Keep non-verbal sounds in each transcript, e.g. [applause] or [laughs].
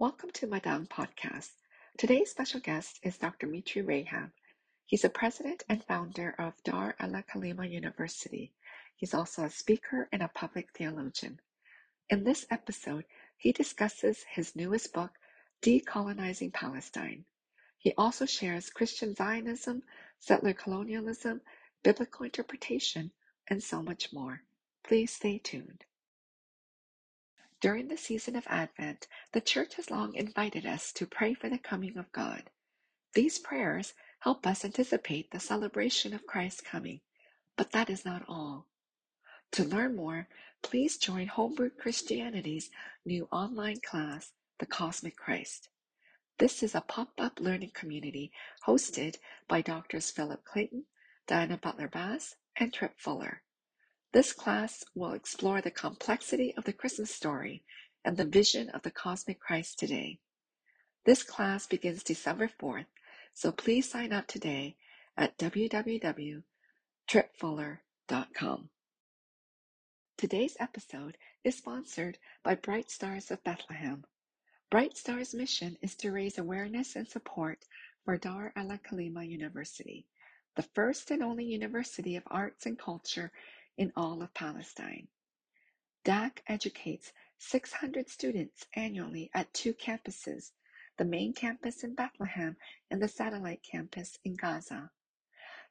Welcome to Madang Podcast. Today's special guest is Dr. Mitri Raheb. He's a president and founder of Dar al-Kalima University. He's also a speaker and a public theologian. In this episode, he discusses his newest book, Decolonizing Palestine. He also shares Christian Zionism, settler colonialism, biblical interpretation, and so much more. Please stay tuned. During the season of Advent, the Church has long invited us to pray for the coming of God. These prayers help us anticipate the celebration of Christ's coming, but that is not all. To learn more, please join Homebrewed Christianity's new online class, The Cosmic Christ. This is a pop up learning community hosted by Doctors Philip Clayton, Diana Butler Bass, and Trip Fuller. This class will explore the complexity of the Christmas story and the vision of the cosmic Christ today. This class begins December 4th, so please sign up today at www.tripfuller.com. Today's episode is sponsored by Bright Stars of Bethlehem. Bright Stars' mission is to raise awareness and support for Dar al Kalima University, the first and only university of arts and culture in all of Palestine. DAC educates 600 students annually at two campuses, the main campus in Bethlehem and the satellite campus in Gaza.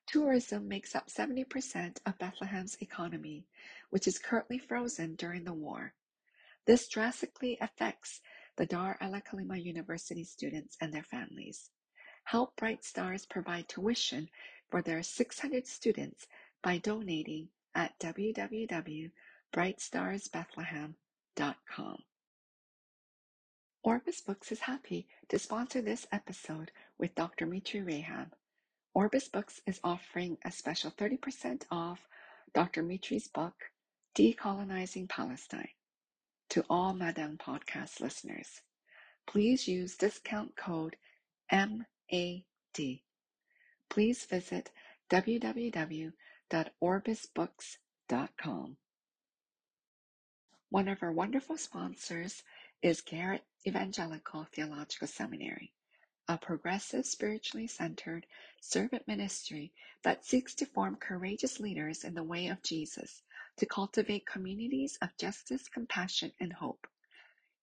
Tourism makes up 70% of Bethlehem's economy, which is currently frozen during the war. This drastically affects the Dar al Kalima University students and their families. Help Bright Stars provide tuition for their 600 students by donating at www.brightstarsbethlehem.com. Orbis Books is happy to sponsor this episode with Dr. Mitri Raheb. Orbis Books is offering a special 30% off Dr. Mitri's book, Decolonizing Palestine, to all Madang podcast listeners. Please use discount code MAD. Please visit www www.orbisbooks.com. One of our wonderful sponsors is Garrett Evangelical Theological Seminary, a progressive, spiritually centered servant ministry that seeks to form courageous leaders in the way of Jesus to cultivate communities of justice, compassion, and hope.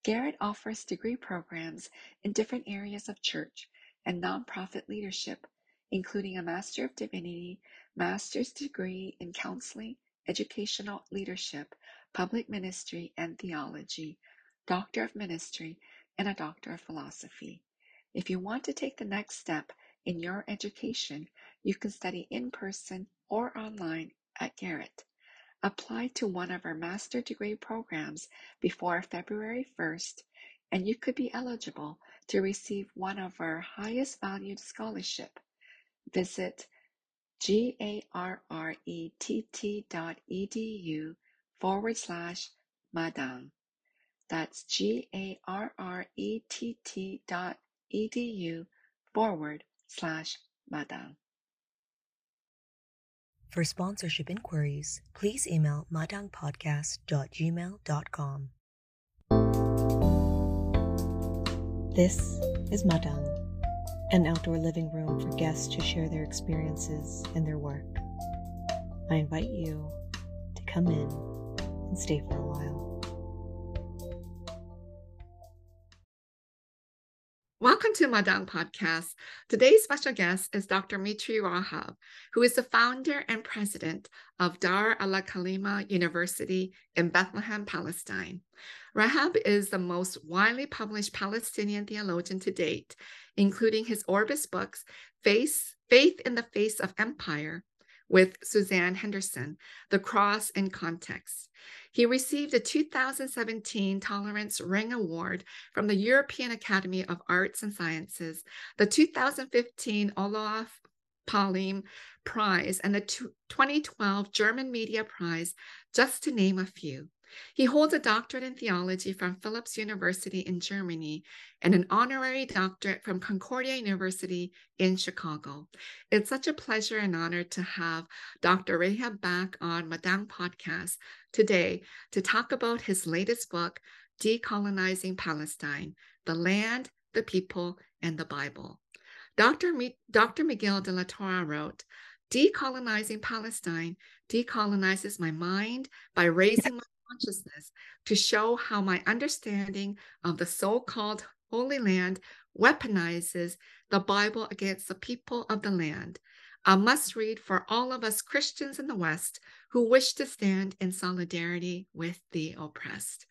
Garrett offers degree programs in different areas of church and nonprofit leadership, including a Master of Divinity master's degree in counseling, educational leadership, public ministry and theology, doctor of ministry, and a doctor of philosophy. If you want to take the next step in your education, you can study in person or online at Garrett. Apply to one of our master degree programs before February 1st, and you could be eligible to receive one of our highest valued scholarship. Visit G-A-R-R-E-T-T dot E-D-U forward slash Madang. That's G-A-R-R-E-T-T dot E-D-U forward slash Madang. For sponsorship inquiries, please email madangpodcast.gmail.com. This is Madang an outdoor living room for guests to share their experiences and their work. I invite you to come in and stay for a while. Welcome to Madang Podcast. Today's special guest is Dr. Mitri Raheb, who is the founder and president of Dar al Kalima University in Bethlehem, Palestine. Raheb is the most widely published Palestinian theologian to date, including his Orbis books, Face, Faith in the Face of Empire, with Suzanne Henderson, The Cross in Context. He received a 2017 Tolerance Ring Award from the European Academy of Arts and Sciences, the 2015 Olof Palme Prize, and the 2012 German Media Prize, just to name a few. He holds a doctorate in theology from Philipps University in Germany and an honorary doctorate from Concordia University in Chicago. It's such a pleasure and honor to have Dr. Raheb back on Madang Podcast today to talk about his latest book, Decolonizing Palestine the land, the people, and the Bible. Dr. Dr. Miguel de la Torre wrote, Decolonizing Palestine decolonizes my mind by raising my consciousness to show how my understanding of the so called Holy Land weaponizes the Bible against the people of the land. A must read for all of us Christians in the West who wish to stand in solidarity with the oppressed.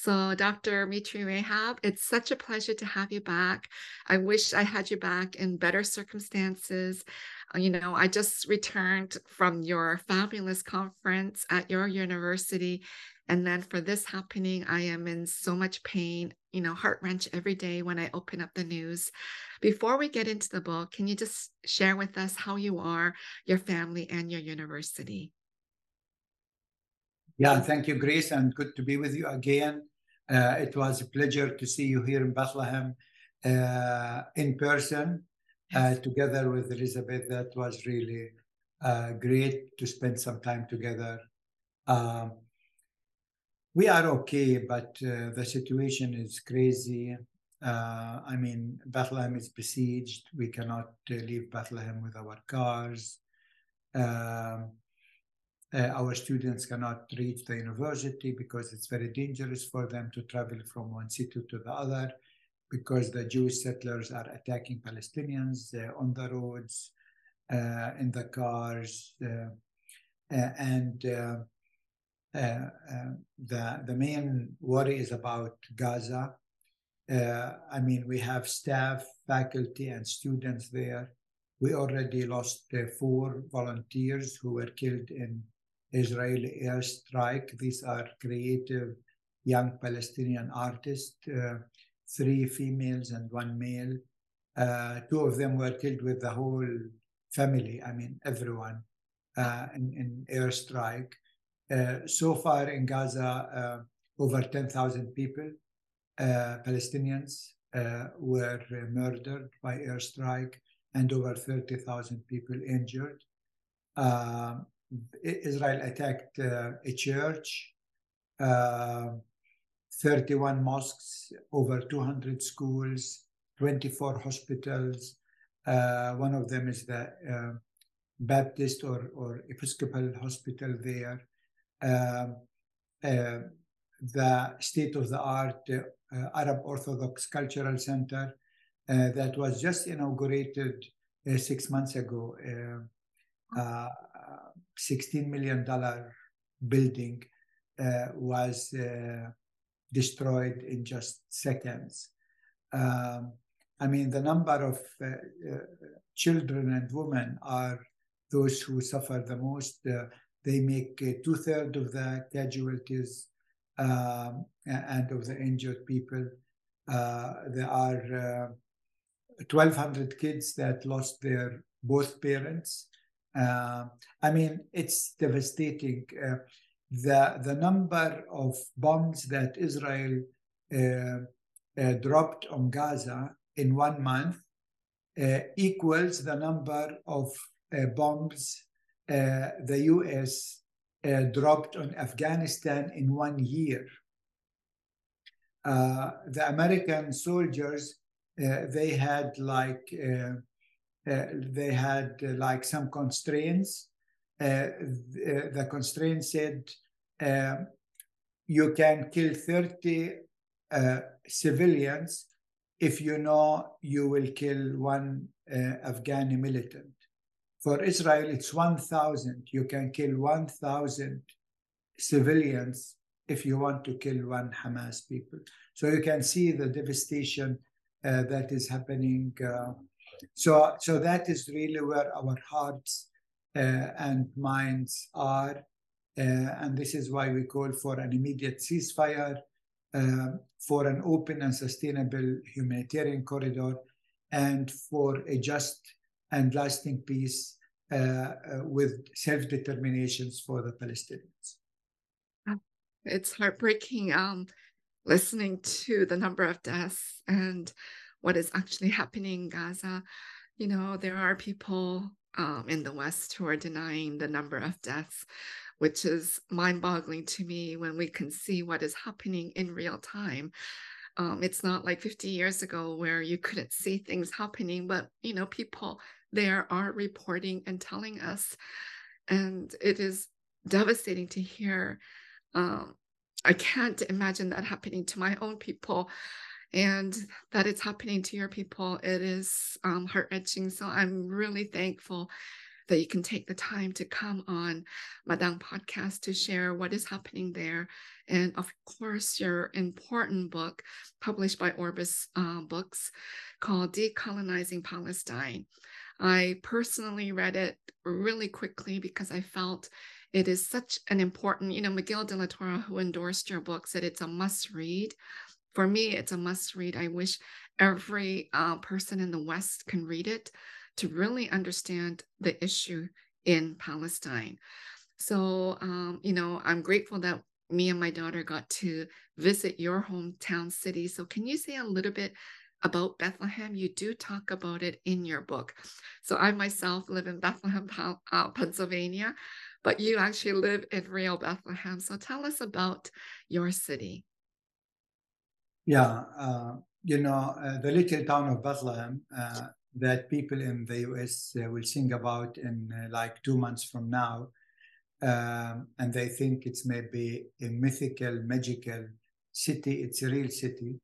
So, Dr. Mitri Raheb, it's such a pleasure to have you back. I wish I had you back in better circumstances. Uh, you know, I just returned from your fabulous conference at your university. And then for this happening, I am in so much pain, you know, heart wrench every day when I open up the news. Before we get into the book, can you just share with us how you are, your family, and your university? Yeah, thank you, Grace, and good to be with you again. Uh, it was a pleasure to see you here in Bethlehem uh, in person, uh, together with Elizabeth. That was really uh, great to spend some time together. Um, we are okay, but uh, the situation is crazy. Uh, I mean, Bethlehem is besieged. We cannot leave Bethlehem with our cars. Um, uh, our students cannot reach the university because it's very dangerous for them to travel from one city to the other because the Jewish settlers are attacking Palestinians uh, on the roads, uh, in the cars, uh, uh, and uh, the the main worry is about Gaza. I mean, we have staff, faculty, and students there. We already lost four volunteers who were killed in Israeli airstrike. These are creative young Palestinian artists, uh, three females and one male. Uh, two of them were killed with the whole family, I mean, everyone uh, in, in airstrike. Uh, so far in Gaza, uh, over 10,000 people, uh, Palestinians, were murdered by airstrike and over 30,000 people injured. Um, Israel attacked uh, a church, uh, 31 mosques, over 200 schools, 24 hospitals. Uh, one of them is the uh, Baptist or, or Episcopal hospital there. Um, uh, the state of the art uh, Arab Orthodox Cultural Center that was just inaugurated six months ago. Uh, $16 million building uh, was uh, destroyed in just seconds. Um, I mean, the number of uh, uh children and women are those who suffer the most. Uh, they make two thirds of the casualties um, and of the injured people. there are 1,200 kids that lost their both parents. Uh, I mean, it's devastating. Uh, the the number of bombs that Israel uh, uh dropped on Gaza in one month uh, equals the number of uh, bombs the U.S. dropped on Afghanistan in one year. the American soldiers they had like uh, they had uh, like some constraints. Uh, the, the constraint said you can kill 30 civilians if you know you will kill one Afghani militant. For Israel, it's 1,000. You can kill 1,000 civilians if you want to kill one Hamas people. So you can see the devastation uh, that is happening uh, so, so that is really where our hearts uh, and minds are. Uh, and this is why we call for an immediate ceasefire, uh, for an open and sustainable humanitarian corridor, and for a just and lasting peace uh, uh, with self determinations for the Palestinians. It's heartbreaking um, listening to the number of deaths and what is actually happening in Gaza. You know, there are people um, in the West who are denying the number of deaths, which is mind boggling to me when we can see what is happening in real time. um, it's not like 50 years ago where you couldn't see things happening, but you know, people there are reporting and telling us. And it is devastating to hear. Um, I can't imagine that happening to my own people and that it's happening to your people. It is um, heart wrenching. So I'm really thankful that you can take the time to come on Madang podcast to share what is happening there. And of course, your important book published by Orbis uh, Books called Decolonizing Palestine. I personally read it really quickly because I felt it is such an important, you know, Miguel de la Torre, who endorsed your book, said it's a must read. For me, it's a must read. I wish every uh, person in the West can read it to really understand the issue in Palestine. So, um, you know, I'm grateful that me and my daughter got to visit your hometown city. So, can you say a little bit about Bethlehem? You do talk about it in your book. So, I myself live in Bethlehem, uh, Pennsylvania, but you actually live in real Bethlehem. So, tell us about your city. Yeah, uh, you know, uh, the little town of Bethlehem uh, that people in the US uh, will sing about in uh, like two months from now. Um, and they think it's maybe a mythical, magical city. It's a real city.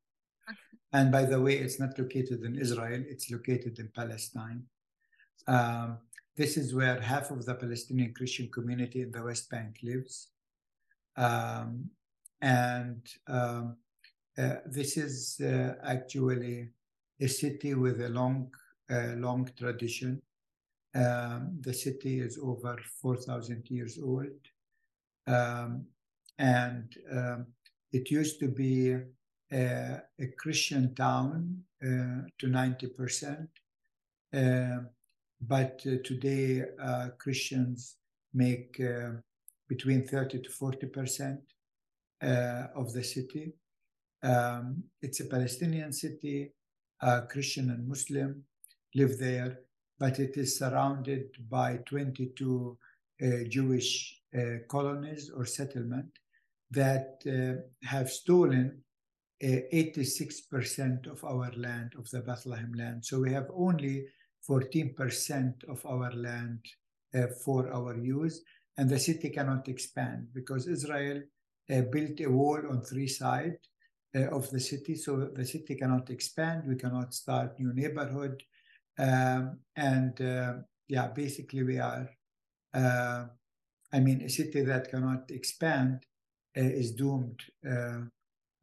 And by the way, it's not located in Israel, it's located in Palestine. Um, this is where half of the Palestinian Christian community in the West Bank lives. Um, and um, uh, this is uh, actually a city with a long a long tradition. Um, the city is over 4,000 years old. Um, and um, it used to be a, a Christian town uh, to 90%. Uh, but uh, today, uh, Christians make uh, between 30 to 40% uh, of the city. Um, it's a Palestinian city, Christian and Muslim live there, but it is surrounded by 22 uh, Jewish uh, colonies or settlement that uh, have stolen 86% of our land, of the Bethlehem land. So we have only 14% of our land uh, for our use, and the city cannot expand because Israel uh, built a wall on three sides uh, of the city, so the city cannot expand. We cannot start new neighborhood. Um, and uh, yeah, basically we are, uh, I mean, a city that cannot expand uh, is doomed uh,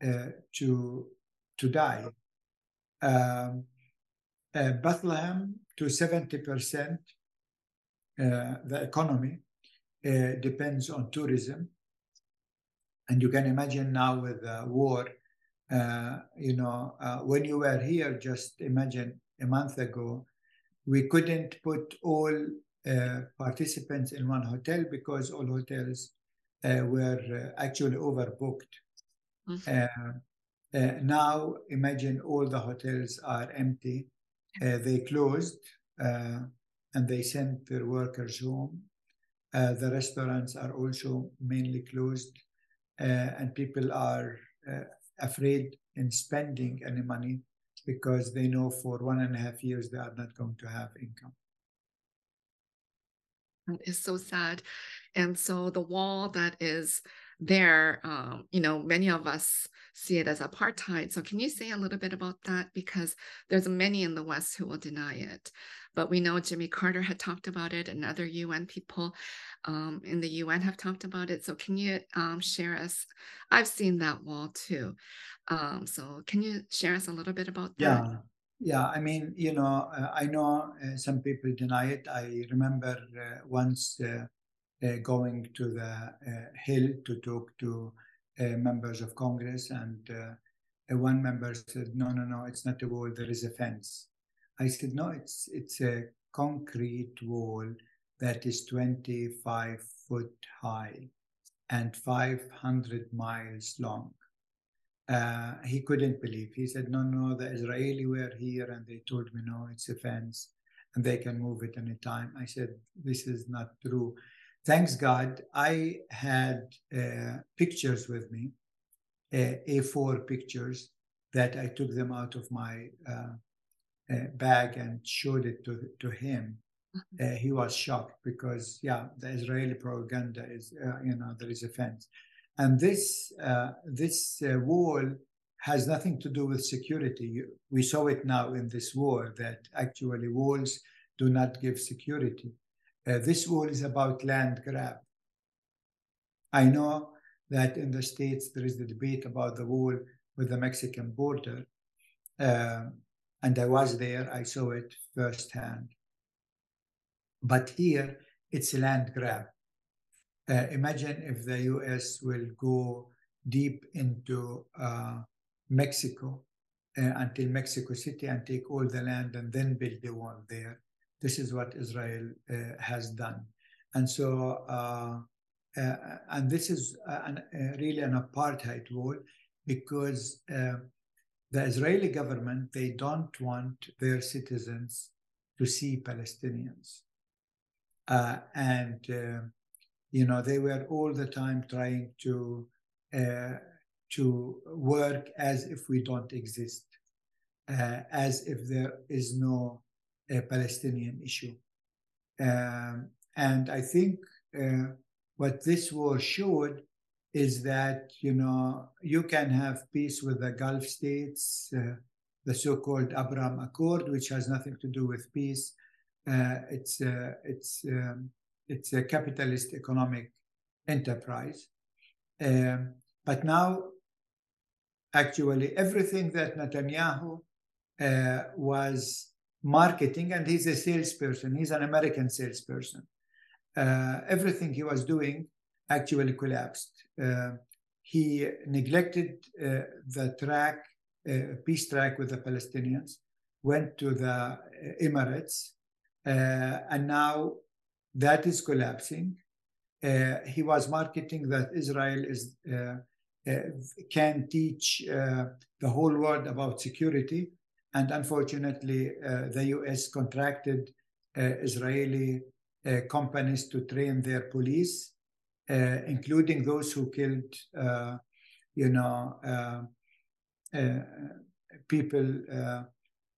uh, to to die. Um, uh, Bethlehem to 70%, the economy depends on tourism. And you can imagine now with the war, you know, when you were here, just imagine a month ago, we couldn't put all uh, participants in one hotel because all hotels uh, were uh, actually overbooked. Mm-hmm. Uh, uh, now, imagine all the hotels are empty. Uh, they closed and they sent their workers home. the restaurants are also mainly closed, and people are afraid in spending any money because they know for one and a half years they are not going to have income. It's so sad. And so the wall that is there, um, you know, many of us see it as apartheid. So can you say a little bit about that? Because there's many in the West who will deny it. But we know Jimmy Carter had talked about it and other UN people um, in the UN have talked about it. So can you um, share us? I've seen that wall too. Um, so can you share us a little bit about that? Yeah. Yeah, I mean, you know, uh, I know uh, some people deny it. I remember uh, once uh, uh, going to the uh, Hill to talk to members of Congress, and one member said, "No, no, no, it's not a wall. There is a fence." I said, "No, it's it's a concrete wall that is 25 foot high and 500 miles long." Uh, he couldn't believe. He said, "No, no, the Israeli were here, and they told me no, it's a fence, and they can move it anytime." I said, "This is not true." Thanks God, I had uh, pictures with me, uh, A4 pictures that I took them out of my uh, bag and showed it to, to him, uh, he was shocked because, yeah, the Israeli propaganda is, uh, you know, there is a fence. And this, uh, this uh, wall has nothing to do with security. We saw it now in this war that actually walls do not give security. this wall is about land grab. I know that in the States there is the debate about the wall with the Mexican border. Um, and I was there, I saw it firsthand. But here, it's a land grab. Uh, imagine if the US will go deep into uh, Mexico uh, until Mexico City and take all the land and then build a wall there. This is what Israel uh, has done. And so, uh, uh, and this is an, really an apartheid wall because the Israeli government, they don't want their citizens to see Palestinians. Uh, and, uh, you know, they were all the time trying to, uh, to work as if we don't exist, uh, as if there is no uh, Palestinian issue. Um, and I think uh, what this war showed is that you know you can have peace with the Gulf states, uh, the so-called Abraham Accord, which has nothing to do with peace. Uh, it's uh, it's um, it's a capitalist economic enterprise. Um, but now, actually, everything that Netanyahu uh, was marketing, and he's a salesperson. He's an American salesperson. Uh, everything he was doing actually collapsed. Uh, he neglected uh, the track, uh, peace track with the Palestinians, went to the Emirates, and now that is collapsing. he was marketing that Israel is can teach the whole world about security, and unfortunately, the U.S. contracted Israeli uh, companies to train their police uh, Uh, including those who killed, uh, you know, uh, uh people uh,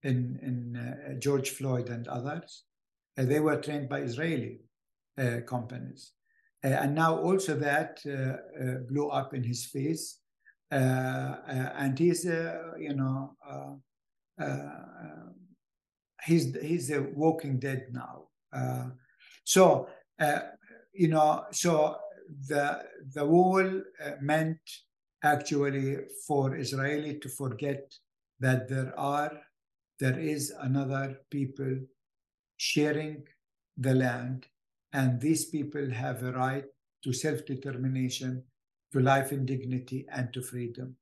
in, in George Floyd and others. they were trained by Israeli companies. and now also that blew up in his face. and he's, you know, he's he's a walking dead now. Uh, so uh, you know, so the the wall uh, meant actually for Israeli to forget that there are there is another people sharing the land, and these people have a right to self-determination, to life and dignity, and to freedom,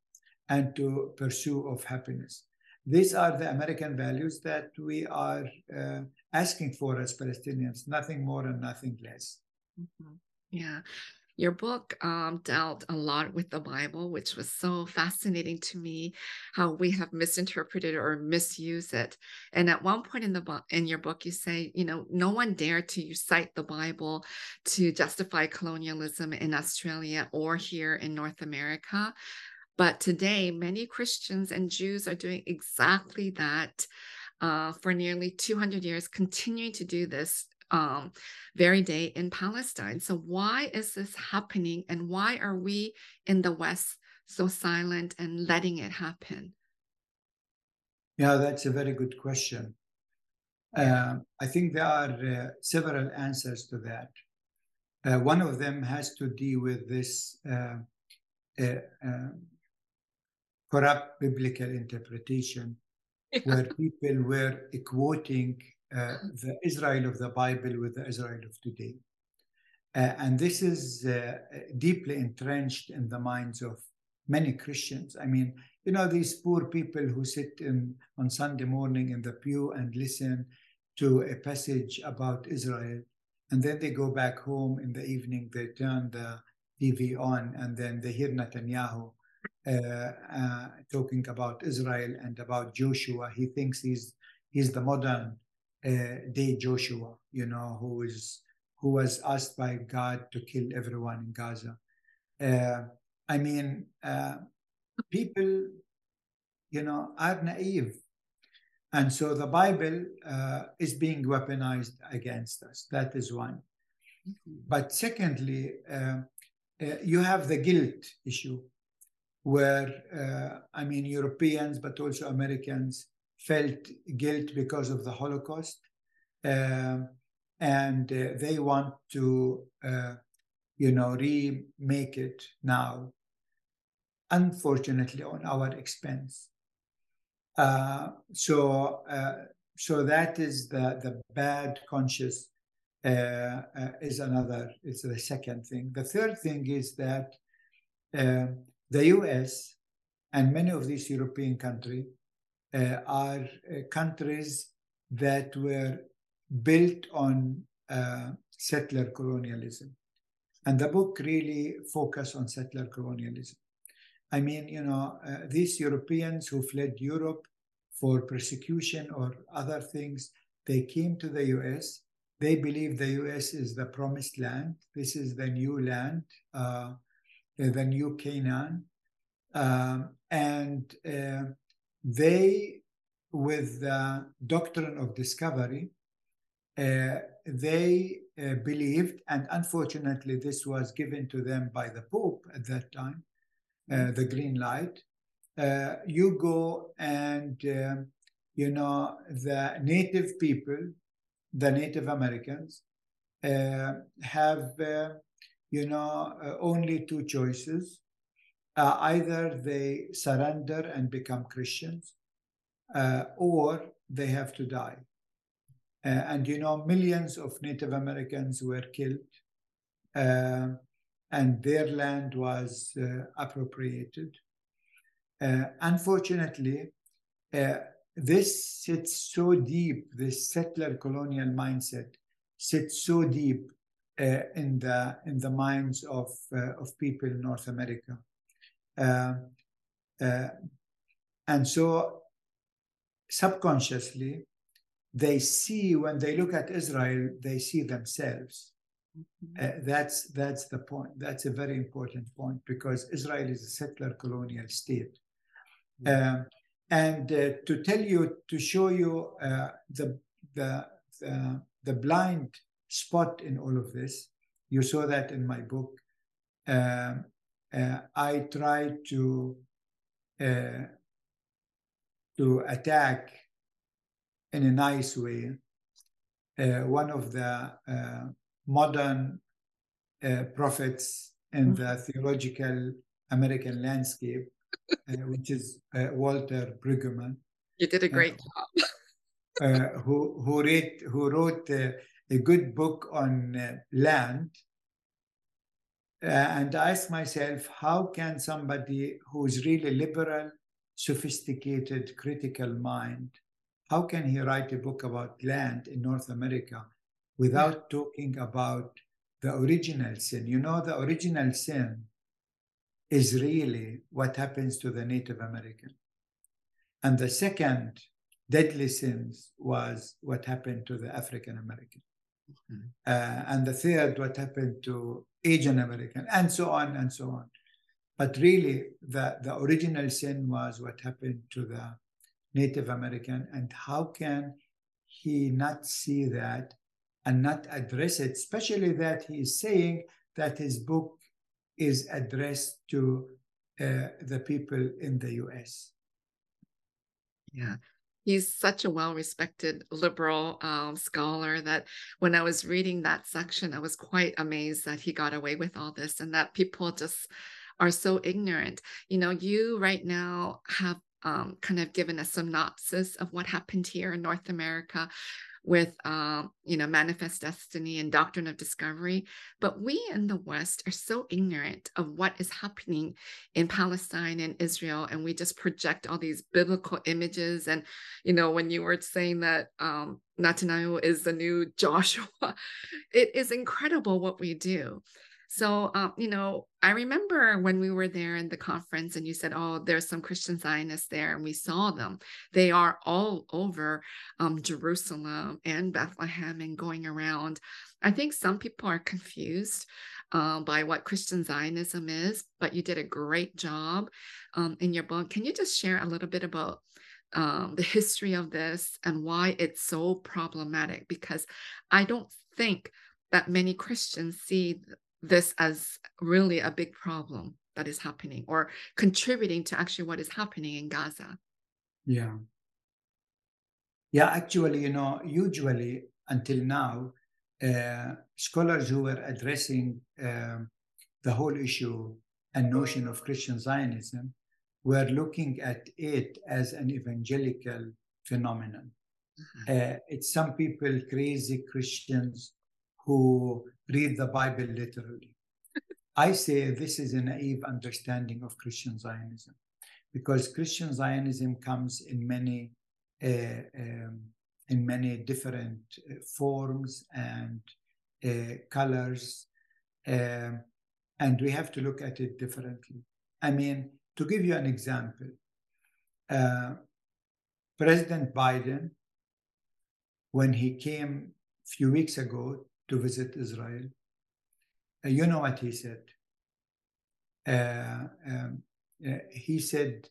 and to pursue of happiness. These are the American values that we are uh, asking for as Palestinians, nothing more and nothing less. Mm-hmm. Yeah. Your book um, dealt a lot with the Bible, which was so fascinating to me. How we have misinterpreted or misused it, and at one point in the in your book, you say, you know, no one dared to cite the Bible to justify colonialism in Australia or here in North America. But today, many Christians and Jews are doing exactly that. Uh, for nearly 200 years, continuing to do this um, very day in Palestine. So, why is this happening? And why are we in the West so silent and letting it happen? Yeah, that's a very good question. Uh, I think there are uh, several answers to that. Uh, one of them has to do with this uh, uh, um, corrupt biblical interpretation, [laughs] where people were quoting uh, the Israel of the Bible with the Israel of today. Uh, and this is uh, deeply entrenched in the minds of many Christians. I mean, you know, these poor people who sit in, on Sunday morning in the pew and listen to a passage about Israel, and then they go back home in the evening, they turn the TV on, and then they hear Netanyahu uh, uh, talking about Israel and about Joshua. He thinks he's he's the modern uh, day Joshua, you know, who is who was asked by God to kill everyone in Gaza. Uh, I mean, uh, people, you know, are naive. And so the Bible uh, is being weaponized against us. That is one. But secondly, uh, you have the guilt issue, where, I mean, Europeans, but also Americans felt guilt because of the Holocaust. Um, and uh, they want to, uh, you know, remake it now, unfortunately, on our expense. Uh, so, uh, so that is the the bad conscious uh, uh, is another. Is the second thing. The third thing is that the U.S. and many of these European countries are countries that were built on uh, settler colonialism. And the book really focused on settler colonialism. I mean, you know, uh, these Europeans who fled Europe for persecution or other things, they came to the US. They believe the US is the promised land. This is the new land, uh, the new Canaan. Um, and uh, they, with the doctrine of discovery, uh, they uh, believed, and unfortunately, this was given to them by the Pope at that time, uh, mm-hmm. the green light. Uh, you go and, um, you know, the native people, the Native Americans, uh, have, uh, you know, only two choices. Either they surrender and become Christians, or they have to die. Uh, and you know, millions of Native Americans were killed, uh, and their land was uh, appropriated. Uh, unfortunately, uh, this sits so deep, this settler colonial mindset sits so deep uh, in, the, in the minds of, of people in North America. And so, subconsciously, they see when they look at Israel, they see themselves. Mm-hmm. Uh, that's that's the point. That's a very important point because Israel is a settler colonial state. Um, and uh, to tell you, to show you uh, the, the, the the blind spot in all of this, you saw that in my book. Um, uh, I try to uh, to attack in a nice way. Uh, one of the uh, modern uh, prophets in mm-hmm. the theological American landscape, uh, which is uh, Walter Brueggemann. You did a great job. [laughs] who who wrote who wrote a good book on land. And I asked myself, how can somebody who's really liberal, sophisticated, critical mind how can he write a book about land in North America without yeah. talking about the original sin? You know, the original sin is really what happens to the Native American. And the second deadly sins was what happened to the African American. Mm-hmm. Uh, and the third, what happened to Asian American, and so on and so on. But really, the, the original sin was what happened to the Native American, and how can he not see that and not address it, especially that he is saying that his book is addressed to uh, the people in the US. Yeah, he's such a well-respected liberal um, scholar that when I was reading that section, I was quite amazed that he got away with all this and that people just are so ignorant. You know, you right now have um, kind of given a synopsis of what happened here in North America with um, you know manifest destiny and doctrine of discovery. But we in the west are so ignorant of what is happening in palestine and israel and we just project all these biblical images. And you know when you were saying that um, netanyahu is the new [laughs] joshua it is incredible what we do So, um, you know, I remember when we were there in the conference and you said, oh, there's some Christian Zionists there, and we saw them. They are all over um, Jerusalem and Bethlehem and going around. I think some people are confused um, by what Christian Zionism is, but you did a great job um, in your book. Can you just share a little bit about um, the history of this and why it's so problematic? Because I don't think that many Christians see this as really a big problem that is happening or contributing to actually what is happening in Gaza. Yeah. Yeah, actually, you know, usually until now, uh, scholars who were addressing uh, the whole issue and notion of Christian Zionism were looking at it as an evangelical phenomenon. Mm-hmm. Uh, it's some people, crazy Christians, who read the Bible literally. I say this is a naive understanding of Christian Zionism because Christian Zionism comes in many uh, um, in many different uh, forms and uh, colors, um, and we have to look at it differently. I mean, to give you an example, uh, President Biden, when he came a few weeks ago to visit Israel, uh, you know what he said? Uh, um, uh, he said,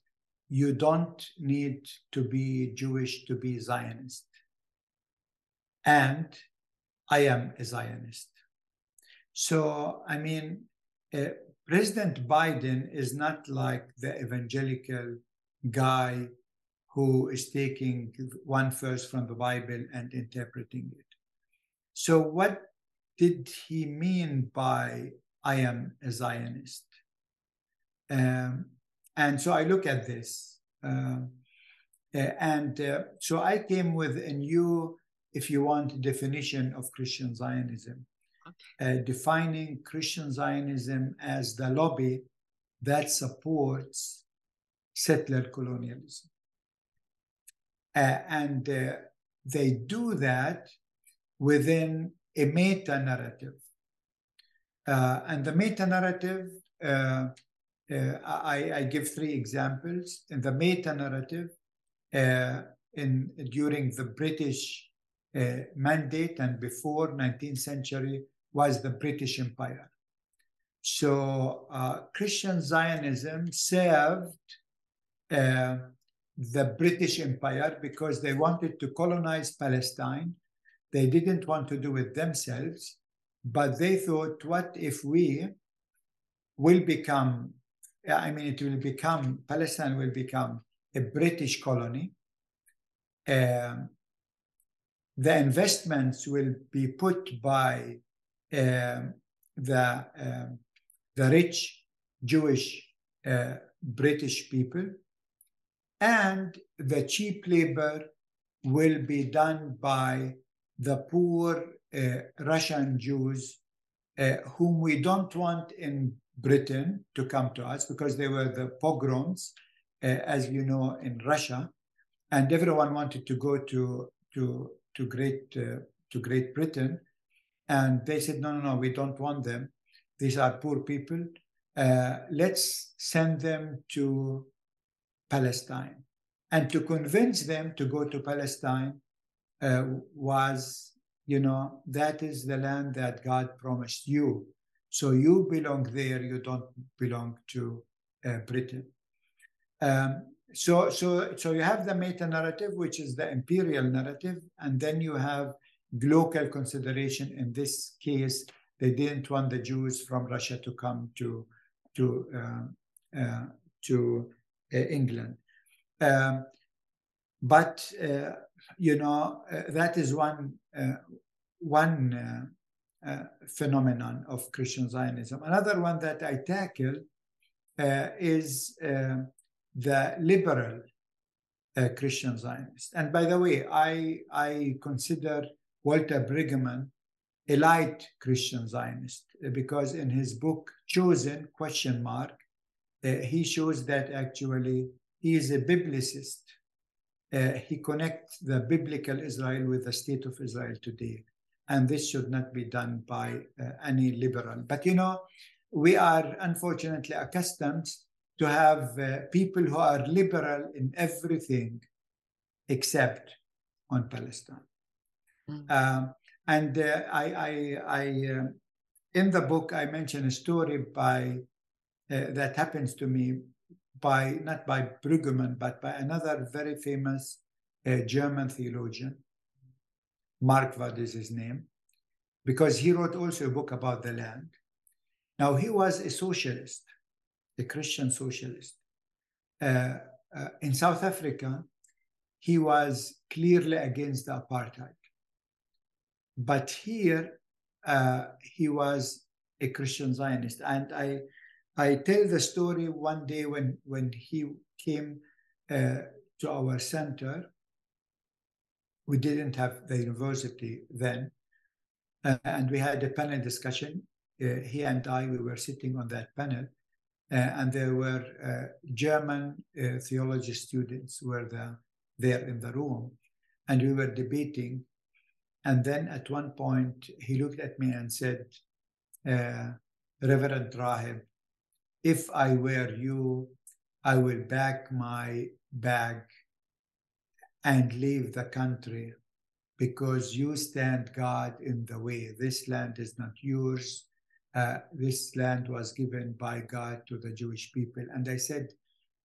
You don't need to be Jewish to be Zionist. And I am a Zionist. So, I mean, uh, President Biden is not like the evangelical guy who is taking one verse from the Bible and interpreting it. So, what did he mean by I am a Zionist? Um, and so I look at this. Uh, and uh, so I came with a new, if you want, definition of Christian Zionism, okay. uh, defining Christian Zionism as the lobby that supports settler colonialism. Uh, and uh, they do that within a meta narrative. Uh, and the meta narrative, uh, uh, I, I, give three examples. In the meta narrative, uh, in during the British uh, mandate and before 19th century was the British Empire. So Christian Zionism served the British Empire because they wanted to colonize Palestine they didn't want to do it themselves, but they thought, what if we will become, I mean, it will become, Palestine will become a British colony. Um, the investments will be put by um, the, um, the rich Jewish uh, British people, and the cheap labor will be done by the poor uh, Russian Jews uh, whom we don't want in Britain to come to us because they were the pogroms, uh, as you know, in Russia, and everyone wanted to go to to to Great to Great Britain, and they said, no, no, no, we don't want them. These are poor people. Uh, let's send them to Palestine. And to convince them to go to Palestine, uh, was, you know, that is the land that God promised you. So you belong there, you don't belong to uh, Britain. Um, so, so, so you have the meta narrative, which is the imperial narrative, and then you have local consideration. In this case, they didn't want the Jews from Russia to come to to uh, uh, to uh, England. Um, but uh, you know, uh, that is one uh, one uh, uh, phenomenon of Christian Zionism. Another one that I tackle uh, is the liberal Christian Zionist. And by the way, I I consider Walter Brueggemann a light Christian Zionist because in his book Chosen question mark he shows that actually he is a biblicist uh, he connects the biblical Israel with the state of Israel today. and this should not be done by uh, any liberal. But you know, we are unfortunately accustomed to have uh, people who are liberal in everything except on Palestine. Mm. Um, and uh, I, I, I uh, in the book, I mention a story by uh, that happens to me by not by Brueggemann, but by another very famous uh, German theologian. Marquardt is his name, because he wrote also a book about the land. Now he was a socialist, a Christian socialist. Uh, uh, in South Africa, he was clearly against the apartheid. But here, uh, he was a Christian Zionist. And I, I tell the story one day when, when he came uh, to our center. We didn't have the university then. Uh, and we had a panel discussion. Uh, he and I, we were sitting on that panel. Uh, and there were uh, German theology students were the, there in the room. And we were debating and then at one point, he looked at me and said, uh, Reverend Raheb, if I were you, I will pack my bag and leave the country because you stand God in the way. This land is not yours. Uh, this land was given by God to the Jewish people. And I said,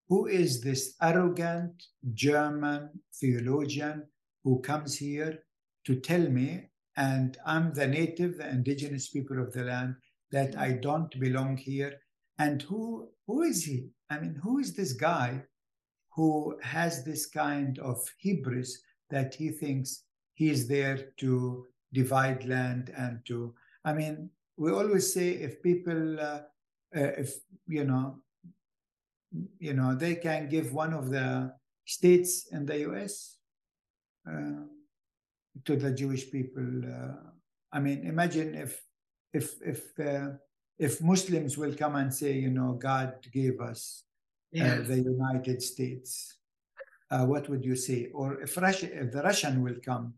Who is this arrogant German theologian who comes here to tell me, and I'm the native, the indigenous people of the land, that I don't belong here. And who who is he? I mean, who is this guy who has this kind of hubris that he thinks he's there to divide land and to I mean, we always say if people uh, uh, if you know you know they can give one of the states in the US uh, to the Jewish people. Uh, I mean, imagine if if if uh, if Muslims will come and say, you know, God gave us uh, the United States. Uh, what would you say? Or if Russia, if the Russian will come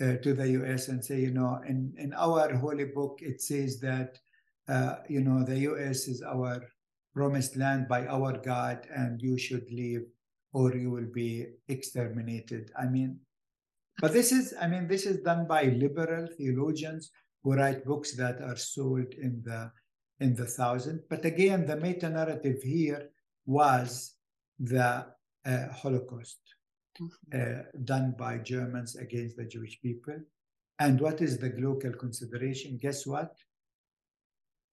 uh, to the U.S. and say, you know, in in our holy book it says that, you know, the U.S. is our promised land by our God, and you should leave, or you will be exterminated. I mean, but this is, I mean, this is done by liberal theologians who write books that are sold in the in the thousand. But again, the meta narrative here was the uh, Holocaust mm-hmm. uh, done by Germans against the Jewish people. And what is the local consideration? Guess what?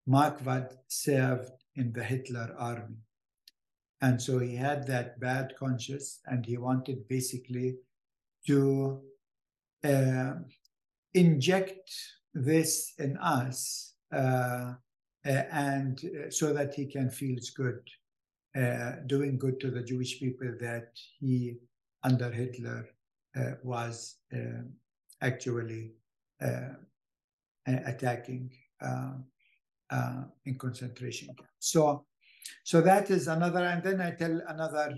Marquardt served in the Hitler army. And so he had that bad conscience and he wanted basically to uh, inject this in us uh Uh, and uh, so that he can feel good uh, doing good to the jewish people that he under hitler uh, was uh, actually attacking um, in concentration camps so so that is another and then i tell another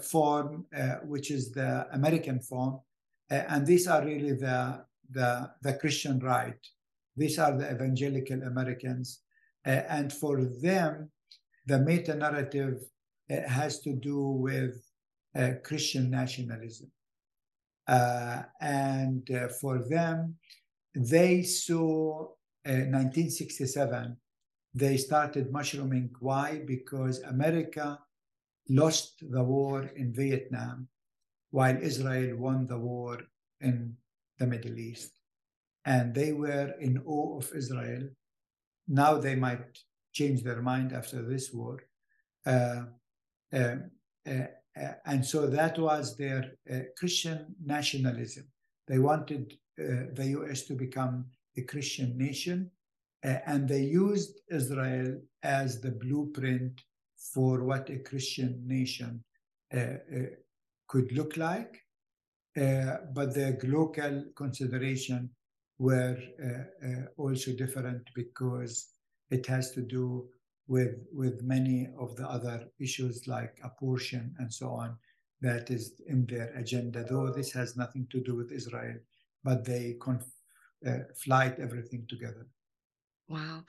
form which is the american form uh, and these are really the, the, the Christian right. These are the evangelical Americans. Uh, and for them, the meta narrative uh, has to do with uh, Christian nationalism. Uh, and uh, for them, they saw 1967, they started mushrooming. Why? Because America lost the war in Vietnam while Israel won the war in the Middle East. And they were in awe of Israel. Now they might change their mind after this war. Uh, uh, uh, uh and so that was their uh, Christian nationalism. They wanted uh, the US to become a Christian nation, and they used Israel as the blueprint for what a Christian nation could look like, but the local consideration were uh, uh, also different because it has to do with with many of the other issues like abortion and so on that is in their agenda though this has nothing to do with israel but they conf- flight, everything together. Wow.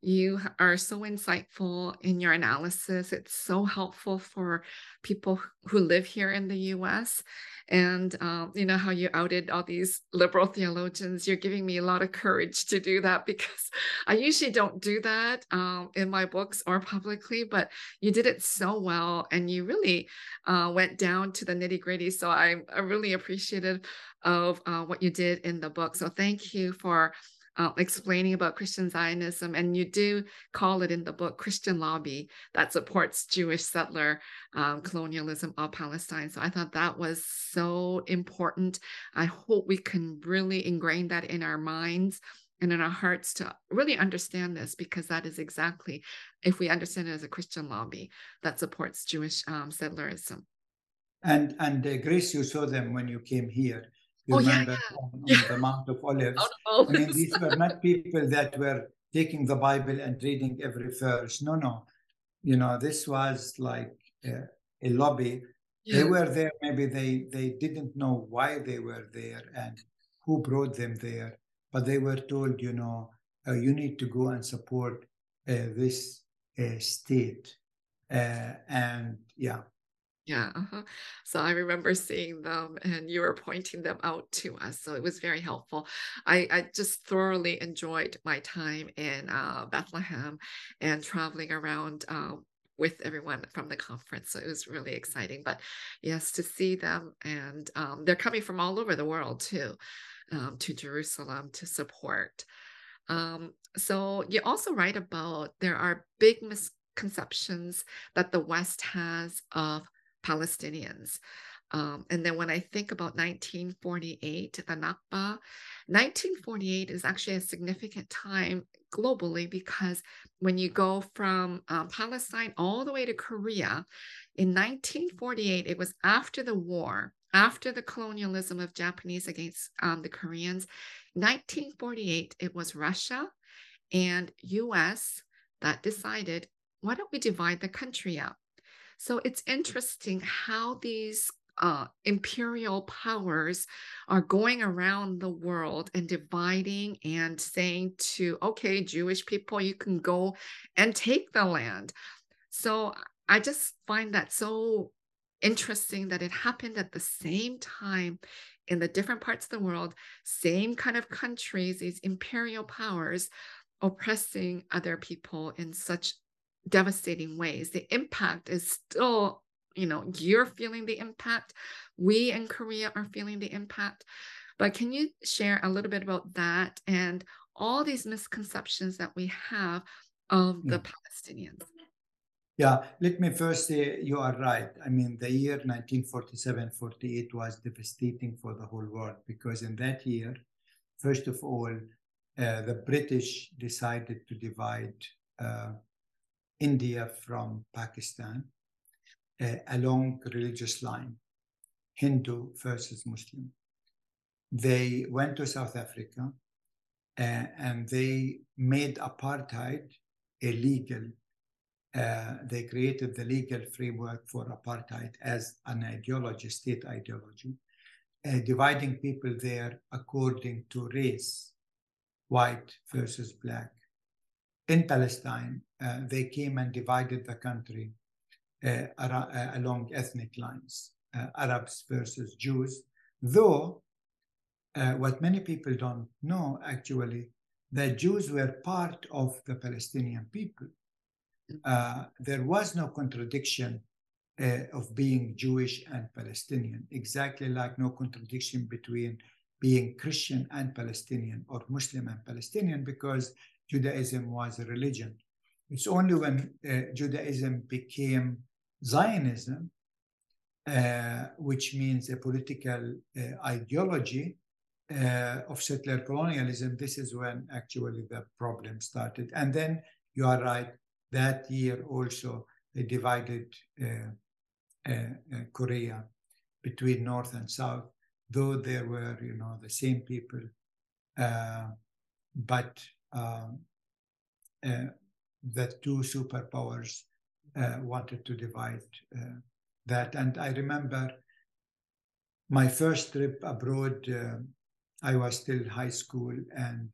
You are so insightful in your analysis. It's so helpful for people who live here in the US. And um, you know how you outed all these liberal theologians. You're giving me a lot of courage to do that [laughs] because I usually don't do that um, in my books or publicly, but you did it so well and you really uh, went down to the nitty gritty. So I'm, really appreciative of uh, what you did in the book. So thank you for uh, explaining about Christian Zionism, and you do call it in the book Christian lobby that supports Jewish settler um, colonialism of Palestine. So I thought that was so important. I hope we can really ingrain that in our minds and in our hearts to really understand this because that is exactly if we understand it as a Christian lobby that supports Jewish um, settlerism. And and uh, Grace, you saw them when you came here. You Oh, remember yeah. Yeah. the Mount of Olives. Oh, I mean, these were not people that were taking the Bible and reading every verse. No, no. You know, this was like uh, a lobby. They were there. Maybe they they didn't know why they were there and who brought them there, but they were told, you know, uh, you need to go and support uh, this uh, state. Uh, and yeah, Yeah. uh-huh. So I remember seeing them and you were pointing them out to us. So it was very helpful. I, I just thoroughly enjoyed my time in uh, Bethlehem and traveling around um, with everyone from the conference. So it was really exciting. But yes, to see them and um, they're coming from all over the world too um, to Jerusalem to support. Um, so you also write about there are big misconceptions that the West has of Palestinians. Um, and then when I think about 1948, the Nakba, 1948 is actually a significant time globally because when you go from um, Palestine all the way to Korea, in 1948, it was after the war, after the colonialism of Japanese against um, the Koreans. 1948, it was Russia and US that decided, why don't we divide the country up? So it's interesting how these uh, imperial powers are going around the world and dividing and saying to, okay, Jewish people, you can go and take the land. So I just find that so interesting that it happened at the same time in the different parts of the world, same kind of countries, these imperial powers oppressing other people in such devastating ways. The impact is still, you know, you're feeling the impact. We in Korea are feeling the impact. But can you share a little bit about that and all these misconceptions that we have of the Palestinians? yeah. Let me first say you are right. I mean, the year 1947-48 was devastating for the whole world because in that year, first of all, uh, the British decided to divide uh, India from Pakistan uh, along religious line, Hindu versus Muslim. They went to South Africa uh, and they made apartheid illegal. Uh, they created the legal framework for apartheid as an ideology, state ideology, uh, dividing people there according to race, white versus black. In Palestine, uh, they came and divided the country uh, ara- uh, along ethnic lines, uh, Arabs versus Jews. Though, uh, what many people don't know actually, that Jews were part of the Palestinian people. There was no contradiction of being Jewish and Palestinian, exactly like no contradiction between being Christian and Palestinian or Muslim and Palestinian, because Judaism was a religion. It's only when uh, Judaism became Zionism, uh, which means a political uh, ideology uh, of settler colonialism, this is when actually the problem started. And then you are right, that year also they divided uh, Korea between North and South, though there were, you know, the same people, uh, but um, uh, the two superpowers uh, wanted to divide uh, that. And I remember my first trip abroad I was still high school, and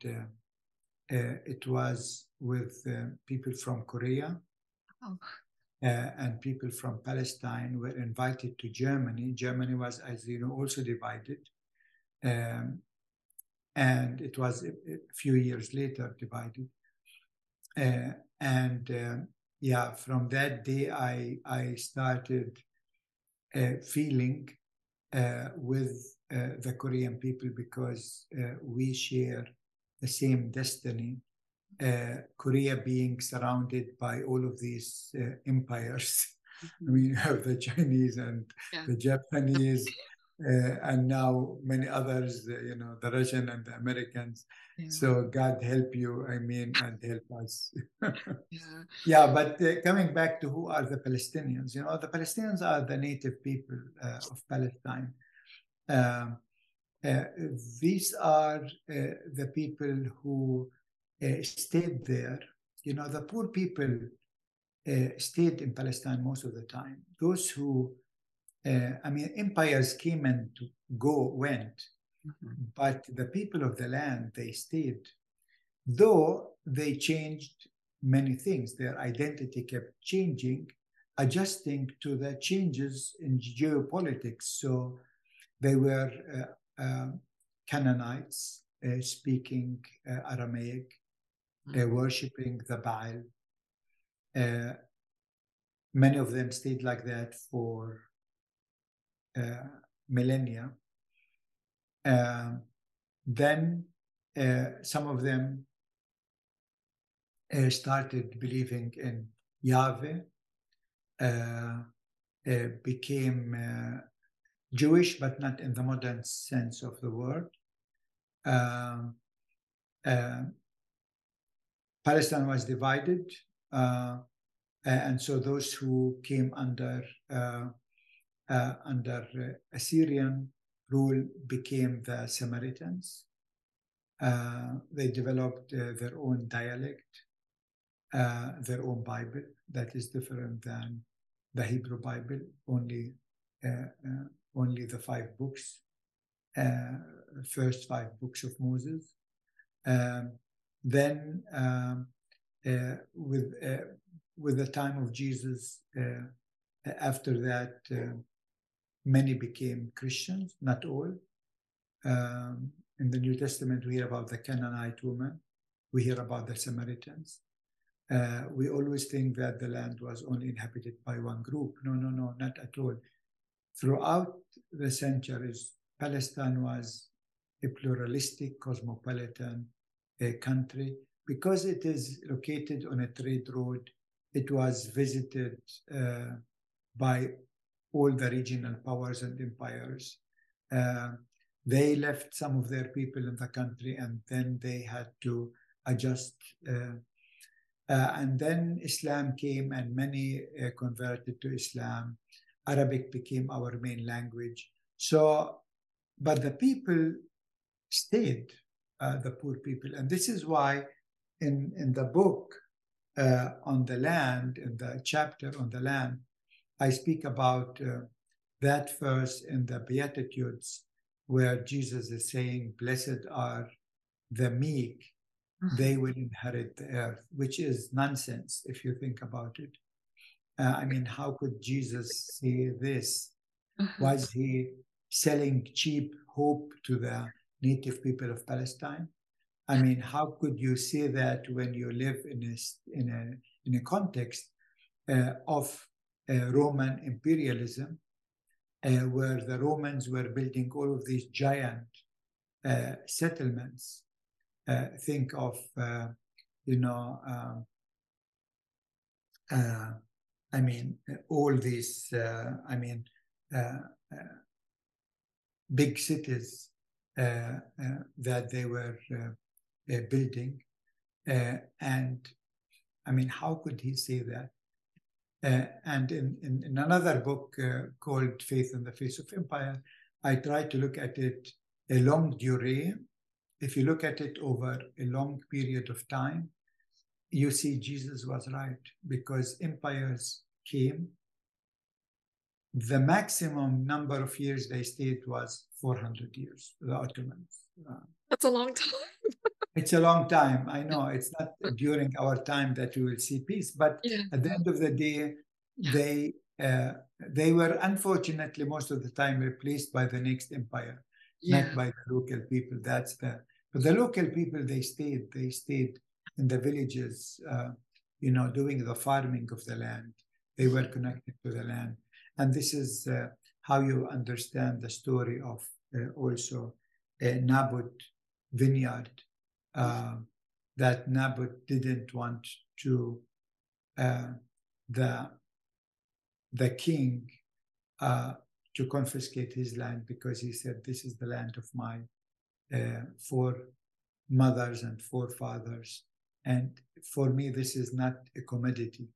it was with people from Korea Oh. uh, and people from Palestine were invited to Germany. Germany was, as you know, also divided. Um, and it was a, a few years later divided. Uh, and um, yeah, from that day, I, I started uh, feeling uh, with uh, the Korean people because uh, we share the same destiny uh, Korea being surrounded by all of these uh, empires. [laughs] I mean, you have the Chinese and Yeah. the Japanese, uh, and now many others, uh, you know, the Russian and the Americans. Yeah. So God help you, I mean, and help us. yeah. [laughs] yeah, but uh, coming back to who are the Palestinians, you know, the Palestinians are the native people uh, of Palestine. Um, uh, these are uh, the people who uh, stayed there. You know, the poor people uh, stayed in Palestine most of the time. Those who, uh, I mean, empires came and to go, went, Mhm. but the people of the land, they stayed. Though they changed many things, their identity kept changing, adjusting to the changes in geopolitics. So they were uh, uh, Canaanites uh, speaking uh, Aramaic, uh, worshipping the Baal. Uh, many of them stayed like that for millennia. Um, then uh, some of them uh, started believing in Yahweh, uh, uh, became uh, Jewish, but not in the modern sense of the word. Uh, Palestine was divided, uh, and so those who came under uh, uh, under uh, Assyrian rule became the Samaritans. Uh, they developed uh, their own dialect, uh, their own Bible that is different than the Hebrew Bible. Only uh, only the five books, first five books of Moses. Um, then um, with with the time of Jesus, after that, many became Christians, not all. Um, in the New Testament, we hear about the Canaanite woman, we hear about the Samaritans. Uh, we always think that the land was only inhabited by one group. No, no, no, not at all. Throughout the centuries, Palestine was a pluralistic, cosmopolitan uh, country. Because it is located on a trade road, it was visited uh, by all the regional powers and empires. Uh, they left some of their people in the country and then they had to adjust. Uh, uh, and then Islam came and many uh, converted to Islam. Arabic became our main language. So, but the people stayed, uh, the poor people. And this is why in, in the book uh, on the land, in the chapter on the land, I speak about uh, that verse in the Beatitudes where Jesus is saying, Blessed are the meek, they will inherit the earth, which is nonsense if you think about it. Uh, I mean, how could Jesus say this? Was he selling cheap hope to the native people of Palestine? I mean, how could you say that when you live in a in a in a context uh, of Roman imperialism, uh, where the Romans were building all of these giant uh, settlements? Uh, think of uh, you know, um, I mean, all these. I mean, big cities that they were uh, building. Uh, and I mean, how could he say that? Uh, and in, in, in, another book called Faith in the Face of Empire, I try to look at it a longue durée. If you look at it over a long period of time, you see Jesus was right because empires came, the maximum number of years they stayed was 400 years, the Ottomans. Uh, That's a long time. [laughs] it's a long time. I know it's not during our time that we will see peace, but Yeah. at the end of the day, Yeah. they uh, they were unfortunately most of the time replaced by the next empire, Yeah. not by the local people. That's the but the local people they stayed. They stayed in the villages, uh, you know, doing the farming of the land. They were connected to the land, and this is uh, how you understand the story of uh, also uh, vineyard uh, that Naboth didn't want to uh, the the king uh, to confiscate his land because he said this is the land of my uh, four mothers and forefathers. And for me this is not a commodity.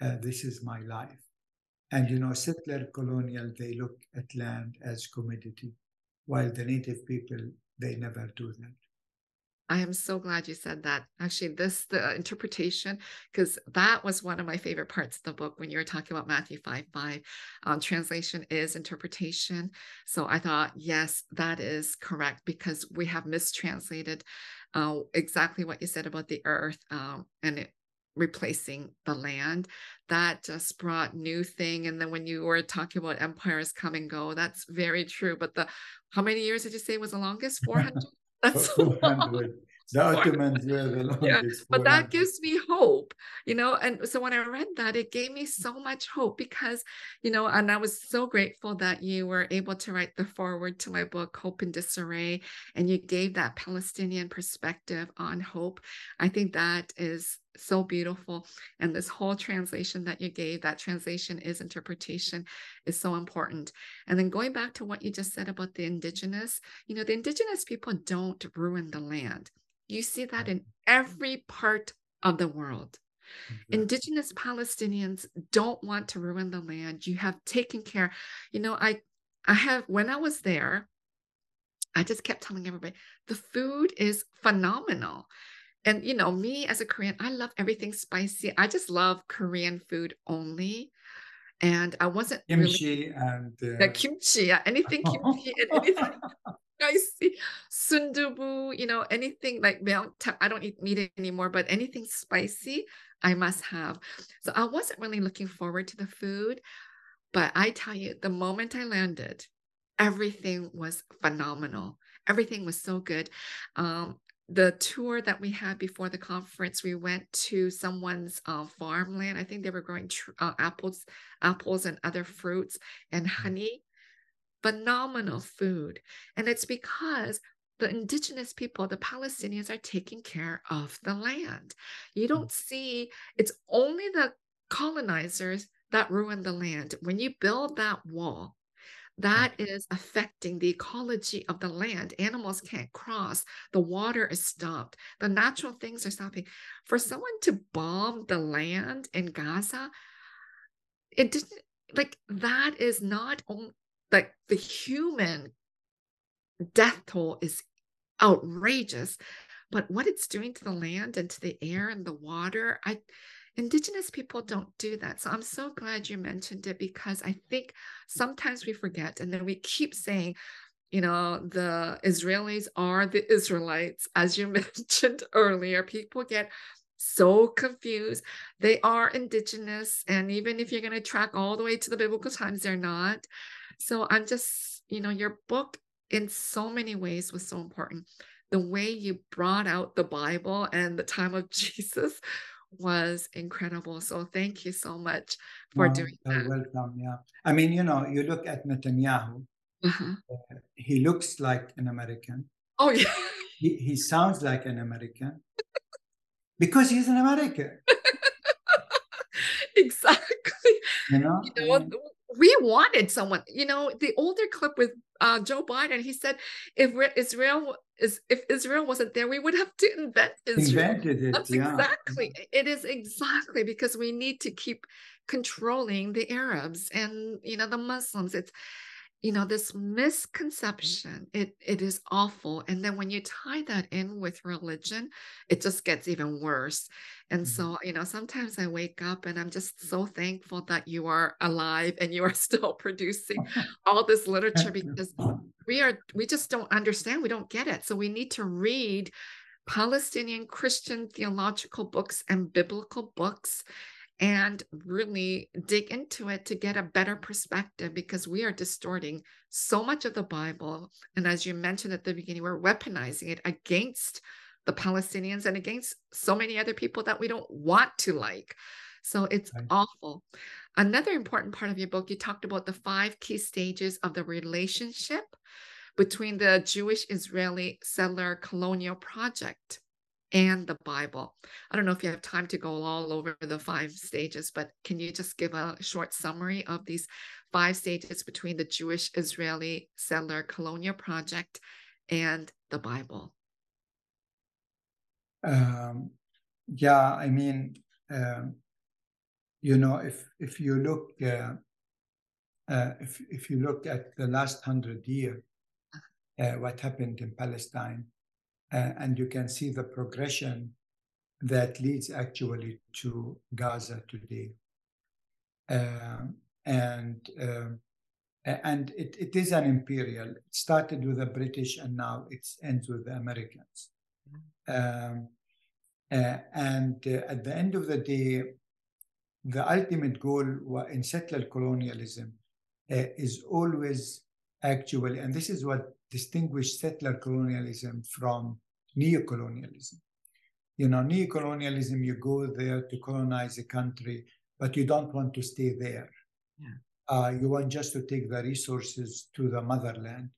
Uh, this is my life. And you know settler colonial they look at land as commodity while the native people they never do that I am so glad you said that. Actually, this the interpretation, because that was one of my favorite parts of the book when you were talking about Matthew 5 5. Um, translation is interpretation. So I thought, yes, that is correct because we have mistranslated uh, exactly what you said about the earth um, and it replacing the land. That just brought new thing. And then when you were talking about empires come and go, that's very true. But the how many years did you say was the longest? [laughs] 400? That's so long. [laughs] 400. The Ottomans were the [laughs] longest. but that gives me hope you know and so when i read that it gave me so much hope because you know and i was so grateful that you were able to write the foreword to my book hope in disarray and you gave that palestinian perspective on hope i think that is so beautiful and this whole translation that you gave that translation is interpretation is so important and then going back to what you just said about the indigenous you know the indigenous people don't ruin the land you see that in every part of the world. Indigenous Palestinians don't want to ruin the land. You have taken care. You know, I I have when I was there, I just kept telling everybody the food is phenomenal. And you know, me as a Korean, I love everything spicy. I just love Korean food only. And I wasn't really Kimchi and uh, the kimchi, yeah, anything [laughs] kimchi and anything [laughs] spicy, sundubu, you know, anything like. I don't eat meat anymore, but anything spicy, I must have. So I wasn't really looking forward to the food, but I tell you, the moment I landed, everything was phenomenal. Everything was so good. Um, the tour that we had before the conference, we went to someone's uh, farmland. I think they were growing tr- uh, apples, apples and other fruits and honey phenomenal food. And it's because the indigenous people, the Palestinians, are taking care of the land. You don't see, it's only the colonizers that ruin the land. When you build that wall, that is affecting the ecology of the land. Animals can't cross. The water is stopped. The natural things are stopping. For someone to bomb the land in Gaza, it didn't like that is not only like the human death toll is outrageous but what it's doing to the land and to the air and the water i indigenous people don't do that so i'm so glad you mentioned it because i think sometimes we forget and then we keep saying you know the israelis are the israelites. As you [laughs] mentioned earlier people get so confused. They are indigenous and even if you're going to track all the way to the biblical times they're not. So I'm just, you know, your book in so many ways was so important. The way you brought out the Bible and the time of [laughs] Jesus was incredible. So thank you so much for No, doing you're that. welcome. Yeah. I mean, you know, you look at Netanyahu, Uh-huh. he looks like an American. Oh yeah. [laughs] He, he sounds like an American because he's an American, [laughs] exactly. you know? You know, we wanted someone, you know, the older clip with uh, Joe Biden, he said if Israel is if Israel wasn't there, we would have to invent Israel. invented it. That's yeah. exactly it is exactly because we need to keep controlling the Arabs and you know the Muslims. It's you know this misconception it it is awful and then when you tie that in with religion it just gets even worse and mm-hmm. so you know sometimes i wake up and i'm just so thankful that you are alive and you are [laughs] still producing all this literature [laughs] because we are we just don't understand we don't get it so we need to read palestinian christian theological books and biblical books and really dig into it to get a better perspective because we are distorting so much of the Bible. And as you mentioned at the beginning, we're weaponizing it against the Palestinians and against so many other people that we don't want to like. So it's right. awful. Another important part of your book, you talked about the five key stages of the relationship between the Jewish Israeli settler colonial project and the Bible. I don't know if you have time to go all over the five stages, but can you just give a short summary of these five stages between the Jewish Israeli settler colonial project and the Bible? Um, yeah, I mean, um, you know, if if you look uh, uh, if if you look at the last hundred years, uh-huh. uh, what happened in Palestine, uh, and you can see the progression that leads actually to Gaza today. Um, and um, and it, it is an imperial. It started with the British and now it ends with the Americans. Um, uh, and uh, at the end of the day, the ultimate goal in settler colonialism uh, is always actually, and this is what distinguishes settler colonialism from neocolonialism. You know, neocolonialism, you go there to colonize a country, but you don't want to stay there. Yeah. Uh, you want just to take the resources to the motherland.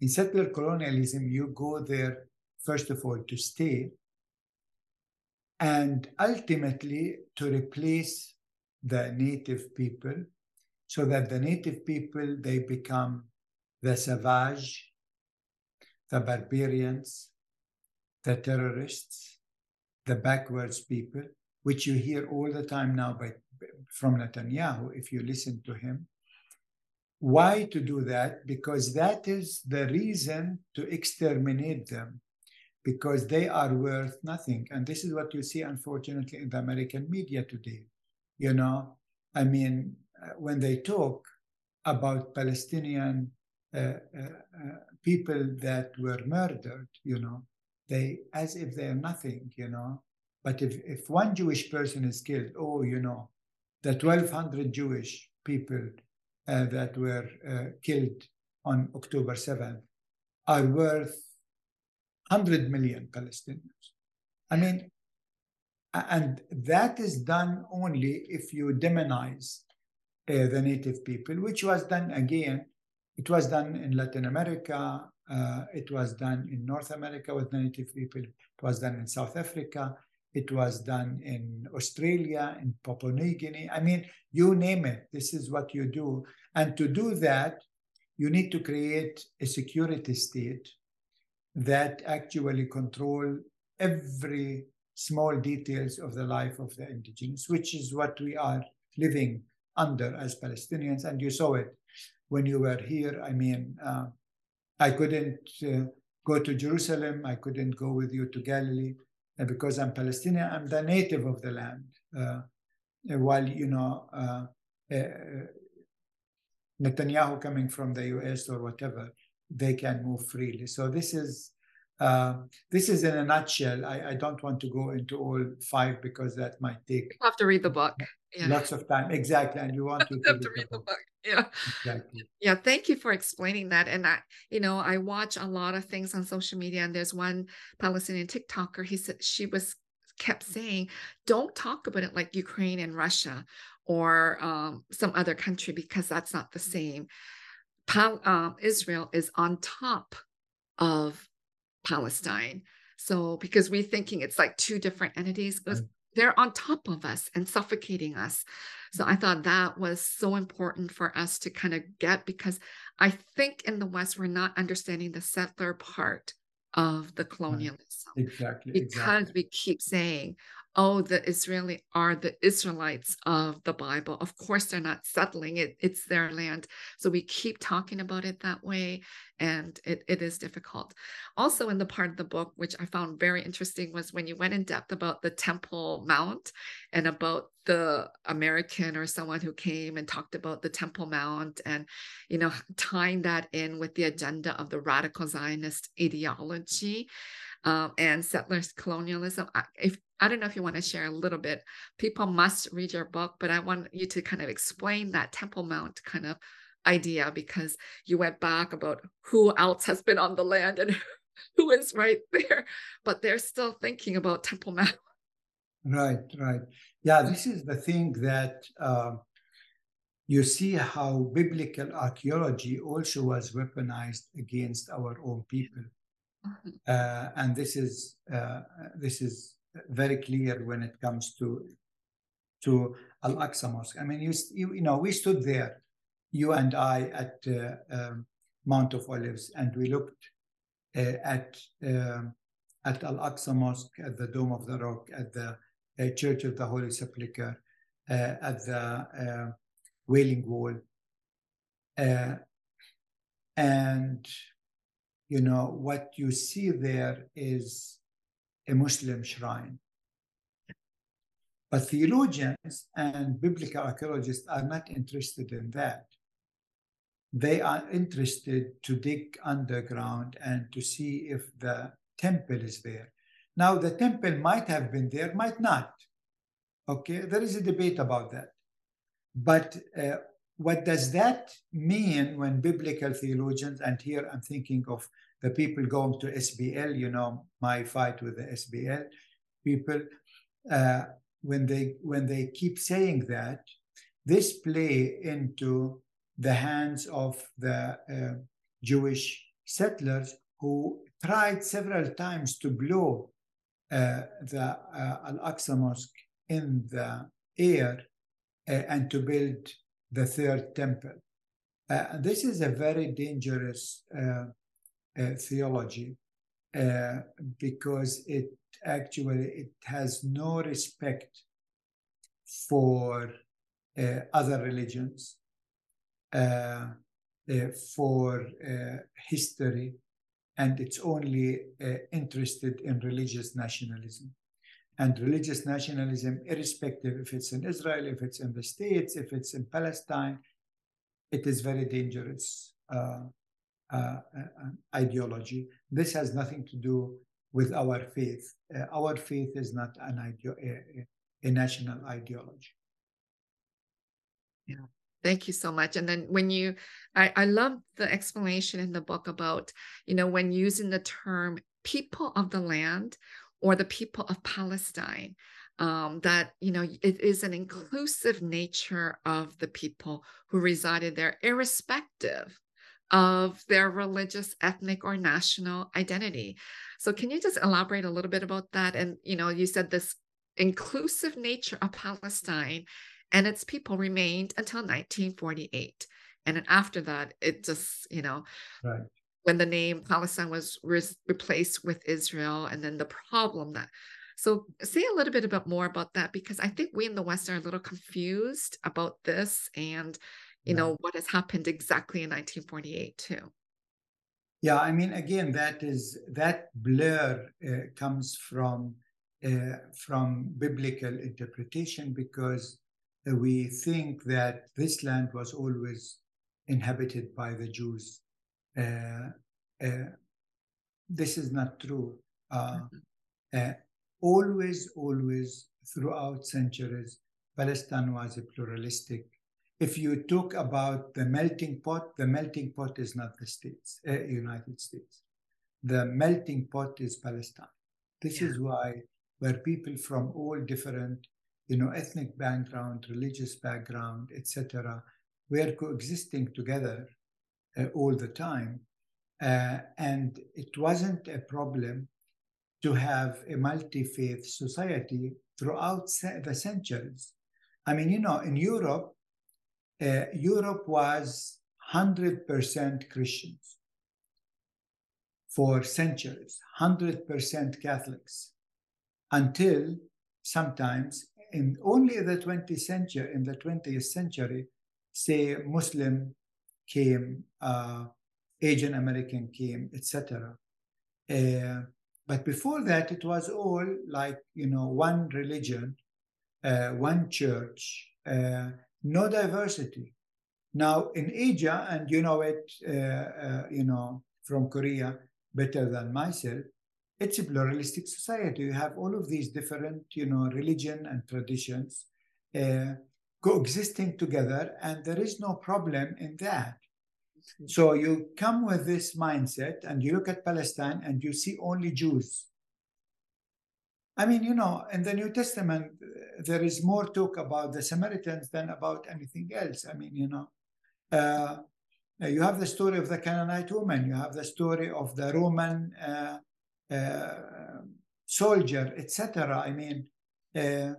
In settler colonialism, you go there, first of all, to stay, and ultimately to replace the native people so that the native people they become the savage the barbarians the terrorists, the backwards people, which you hear all the time now by, from Netanyahu, if you listen to him. Why to do that? Because that is the reason to exterminate them, because they are worth nothing. And this is what you see, unfortunately, in the American media today. You know, I mean, uh, when they talk about Palestinian uh, uh, uh, people that were murdered, you know, they as if they're nothing, you know. But if, if one Jewish person is killed, oh, you know, the 1,200 Jewish people uh, that were uh, killed on October 7th are worth 100 million Palestinians. I mean, and that is done only if you demonize uh, the native people, which was done again. It was done in Latin America, uh, it was done in North America with native people. It was done in South Africa. It was done in Australia, in Papua New Guinea. I mean, you name it. This is what you do. And to do that, you need to create a security state that actually control every small details of the life of the indigenous, which is what we are living under as Palestinians. And you saw it when you were here. I mean, uh, I couldn't uh, go to Jerusalem. I couldn't go with you to Galilee and because I'm Palestinian. I'm the native of the land. Uh, while you know uh, uh, Netanyahu coming from the U.S. or whatever, they can move freely. So this is uh, this is in a nutshell. I, I, don't want to go into all five because that might take. You have to read the book. Yeah. Lots of time, exactly, and you want [laughs] to, have to read the book. Yeah, exactly. Yeah, thank you for explaining that. And I, you know, I watch a lot of things on social media, and there's one Palestinian TikToker. He said she was kept saying, "Don't talk about it like Ukraine and Russia or um, some other country because that's not the same." Pal- uh, Israel is on top of Palestine. Mm-hmm. So because we're thinking it's like two different entities, right. Mm-hmm. they're on top of us and suffocating us. So I thought that was so important for us to kind of get because I think in the West we're not understanding the settler part of the mm-hmm. colonialism. Exactly. Because exactly. we keep saying, oh, the Israeli are the Israelites of the Bible. Of course, they're not settling it, it's their land. So we keep talking about it that way, and it, it is difficult. Also, in the part of the book, which I found very interesting, was when you went in depth about the Temple Mount and about the American or someone who came and talked about the Temple Mount and, you know, tying that in with the agenda of the radical Zionist ideology um, and settlers colonialism. I, if I don't know if you want to share a little bit. People must read your book, but I want you to kind of explain that Temple Mount kind of idea because you went back about who else has been on the land and [laughs] who is right there, but they're still thinking about Temple Mount. [laughs] Right, right. Yeah, this is the thing that uh, you see how biblical archaeology also was weaponized against our own people. Uh, and this is uh, this is very clear when it comes to to Al Aqsa Mosque. I mean, you, you, you know, we stood there, you and I, at uh, um, Mount of Olives, and we looked uh, at um, at Al Aqsa Mosque, at the Dome of the Rock, at the uh, Church of the Holy Sepulchre, uh, at the Wailing Wall, and you know what you see there is a Muslim shrine. But theologians and biblical archaeologists are not interested in that. They are interested to dig underground and to see if the temple is there. Now, the temple might have been there, might not. Okay, there is a debate about that. But uh, what does that mean when biblical theologians, and here I'm thinking of the people going to SBL, you know, my fight with the SBL people, uh, when they when they keep saying that, this play into the hands of the uh, Jewish settlers who tried several times to blow uh, the uh, Al-Aqsa Mosque in the air uh, and to build the third temple. Uh, this is a very dangerous uh, uh, theology uh, because it actually it has no respect for uh, other religions, for history, and it's only interested in religious nationalism. And religious nationalism, irrespective if it's in Israel, if it's in the States, if it's in Palestine, it is very dangerous. Uh, uh, uh, ideology. This has nothing to do with our faith. Uh, our faith is not an ideo- a, a national ideology. Yeah. Thank you so much. And then when you, I, I love the explanation in the book about, you know, when using the term people of the land or the people of Palestine, um, that, you know, it is an inclusive nature of the people who resided there, irrespective of their religious, ethnic, or national identity. So, can you just elaborate a little bit about that? And, you know, you said this inclusive nature of Palestine and its people remained until 1948. And then after that, it just, you know, right. When the name Palestine was re- replaced with Israel, and then the problem that. So, say a little bit about more about that because I think we in the West are a little confused about this and you know what has happened exactly in 1948 too yeah i mean again that is that blur uh, comes from uh, from biblical interpretation because uh, we think that this land was always inhabited by the jews this is not true uh, mm-hmm. always always throughout centuries palestine was a pluralistic if you talk about the melting pot, the melting pot is not the States, uh, United States. The melting pot is Palestine. This yeah. is why where people from all different, you know, ethnic background, religious background, etc., were coexisting together uh, all the time, uh, and it wasn't a problem to have a multi-faith society throughout the centuries. I mean, you know, in Europe, uh, Europe was 100% Christians for centuries, 100% Catholics, until sometimes in only the 20th century, in the 20th century, say Muslim came, uh, Asian American came, etc. Uh, but before that, it was all like you know one religion, uh, one church, uh, no diversity. Now in Asia, and you know it, you know from Korea better than myself, it's a pluralistic society. You have all of these different, you know, religion and traditions uh, coexisting together, and there is no problem in that. So you come with this mindset and you look at Palestine and you see only Jews. I mean, you know, in the New Testament, there is more talk about the Samaritans than about anything else. I mean, you know, uh, you have the story of the Canaanite woman, you have the story of the Roman uh, uh, soldier, etc. I mean, uh,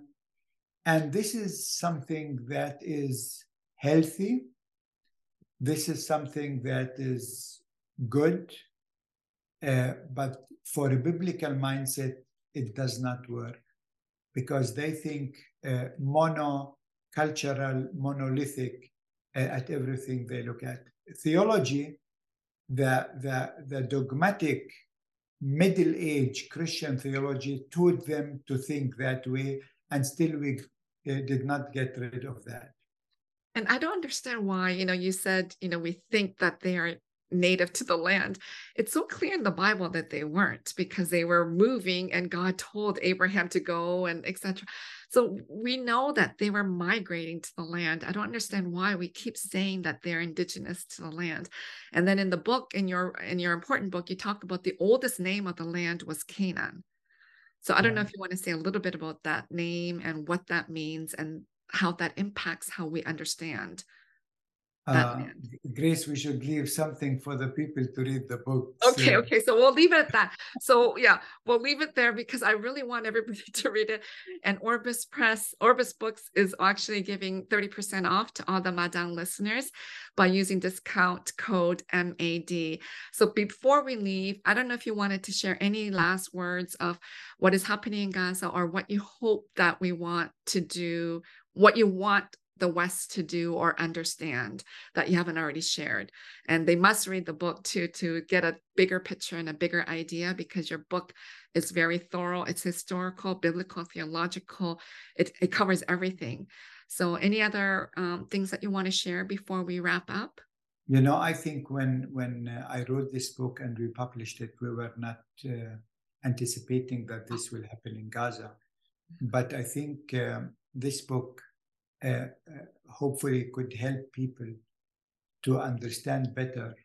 and this is something that is healthy this is something that is good, uh, but for a biblical mindset, it does not work because they think uh, monocultural, monolithic uh, at everything they look at. Theology, the, the, the dogmatic middle age Christian theology taught them to think that way, and still we uh, did not get rid of that. And I don't understand why, you know, you said, you know, we think that they are native to the land. It's so clear in the Bible that they weren't because they were moving and God told Abraham to go and etc. So we know that they were migrating to the land. I don't understand why we keep saying that they're indigenous to the land. And then in the book, in your in your important book, you talk about the oldest name of the land was Canaan. So I don't know if you want to say a little bit about that name and what that means and how that impacts how we understand uh, Grace, we should leave something for the people to read the book. Okay, so. okay. So we'll leave it at that. So yeah, we'll leave it there because I really want everybody [laughs] to read it. And Orbis Press, Orbis Books is actually giving 30% off to all the Madang listeners by using discount code MAD. So before we leave, I don't know if you wanted to share any last words of what is happening in Gaza or what you hope that we want to do, what you want the West to do or understand that you haven't already shared. And they must read the book too to get a bigger picture and a bigger idea because your book is very thorough. It's historical, biblical, theological. It, it covers everything. So, any other um, things that you want to share before we wrap up? You know, I think when when uh, I wrote this book and we published it, we were not uh, anticipating that this will happen in Gaza. But I think um, this book uh, uh, hopefully could help people to understand better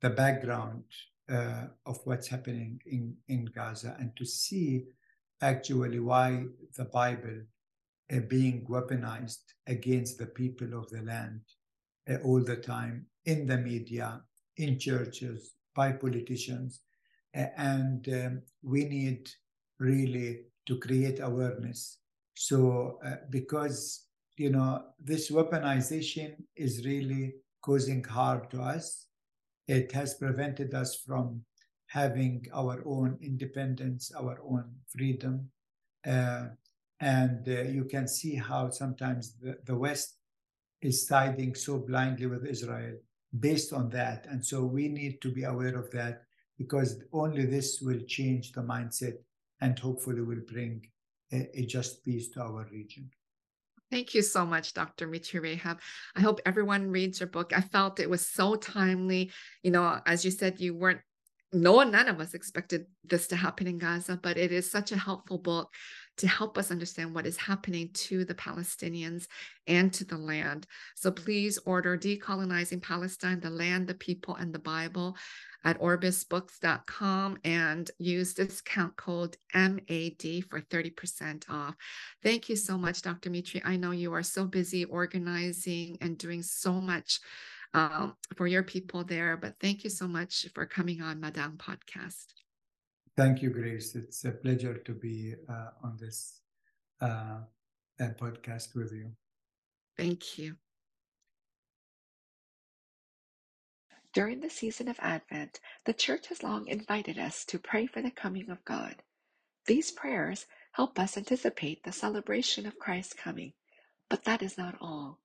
the background uh, of what's happening in, in Gaza and to see actually why the Bible uh, being weaponized against the people of the land uh, all the time in the media, in churches, by politicians. Uh, and um, we need really to create awareness. So, because you know, this weaponization is really causing harm to us. It has prevented us from having our own independence, our own freedom. Uh, and uh, you can see how sometimes the, the West is siding so blindly with Israel based on that. And so we need to be aware of that because only this will change the mindset and hopefully will bring a, a just peace to our region. Thank you so much, Dr. Mitri Raheb. I hope everyone reads your book. I felt it was so timely. You know, as you said, you weren't, no one, none of us expected this to happen in Gaza, but it is such a helpful book to help us understand what is happening to the Palestinians and to the land. So please order Decolonizing Palestine, the Land, the People, and the Bible at orbisbooks.com and use discount code MAD for 30% off. Thank you so much, Dr. Mitri. I know you are so busy organizing and doing so much um, for your people there, but thank you so much for coming on Madang Podcast. Thank you, Grace. It's a pleasure to be uh, on this uh, podcast with you. Thank you. During the season of Advent, the Church has long invited us to pray for the coming of God. These prayers help us anticipate the celebration of Christ's coming. But that is not all.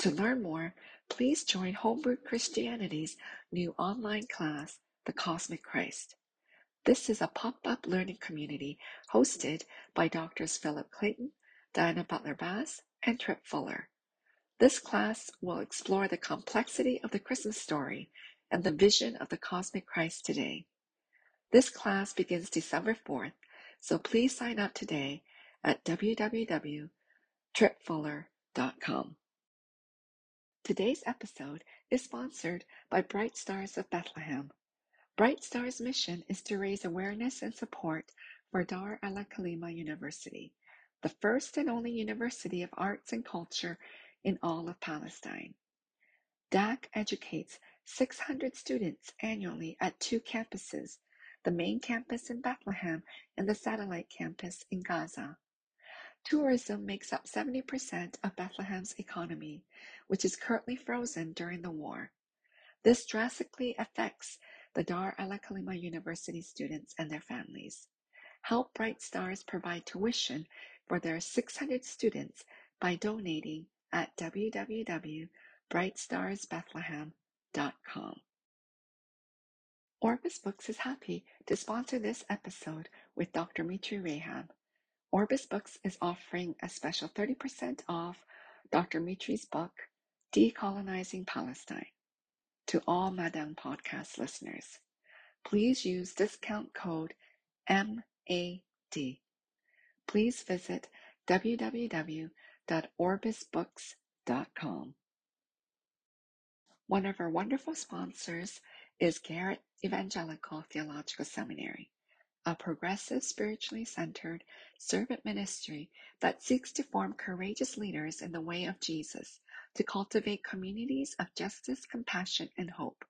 To learn more, please join Homebrewed Christianity's new online class, The Cosmic Christ. This is a pop-up learning community hosted by Drs. Philip Clayton, Diana Butler Bass, and Tripp Fuller. This class will explore the complexity of the Christmas story and the vision of the cosmic Christ today. This class begins December 4th, so please sign up today at www.tripfuller.com. Today's episode is sponsored by Bright Stars of Bethlehem. Bright Stars' mission is to raise awareness and support for Dar al-Kalima University, the first and only university of arts and culture in all of Palestine. DAC educates 600 students annually at two campuses, the main campus in Bethlehem and the satellite campus in Gaza. Tourism makes up 70% of Bethlehem's economy, which is currently frozen during the war. This drastically affects the Dar al-Kalima University students and their families. Help Bright Stars provide tuition for their 600 students by donating at www.brightstarsbethlehem.com. Orbis Books is happy to sponsor this episode with Dr. Mitri Raheb. Orbis Books is offering a special 30% off Dr. Mitri's book, Decolonizing Palestine to all Madang podcast listeners. Please use discount code MAD. Please visit www.orbisbooks.com. One of our wonderful sponsors is Garrett Evangelical Theological Seminary, a progressive, spiritually centered servant ministry that seeks to form courageous leaders in the way of Jesus to cultivate communities of justice, compassion, and hope.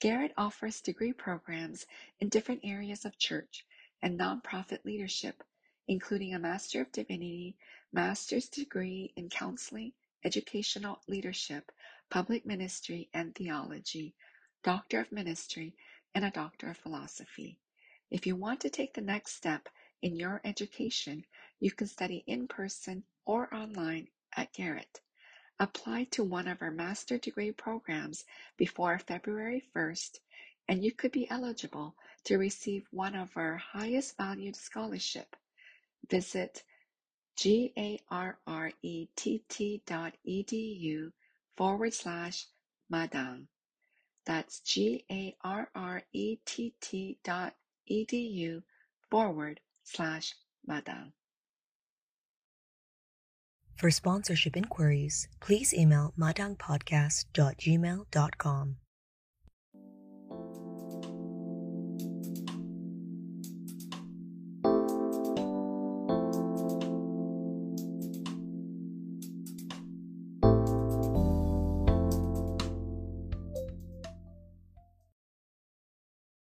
Garrett offers degree programs in different areas of church and nonprofit leadership, including a Master of Divinity, Master's degree in counseling, educational leadership, public ministry and theology, Doctor of Ministry, and a Doctor of Philosophy. If you want to take the next step in your education, you can study in person or online at Garrett. Apply to one of our master degree programs before February 1st, and you could be eligible to receive one of our highest valued scholarship. Visit garrett.edu forward slash madang. That's G-A-R-R-E-T-T dot edu forward slash madang. For sponsorship inquiries, please email madangpodcast.gmail.com.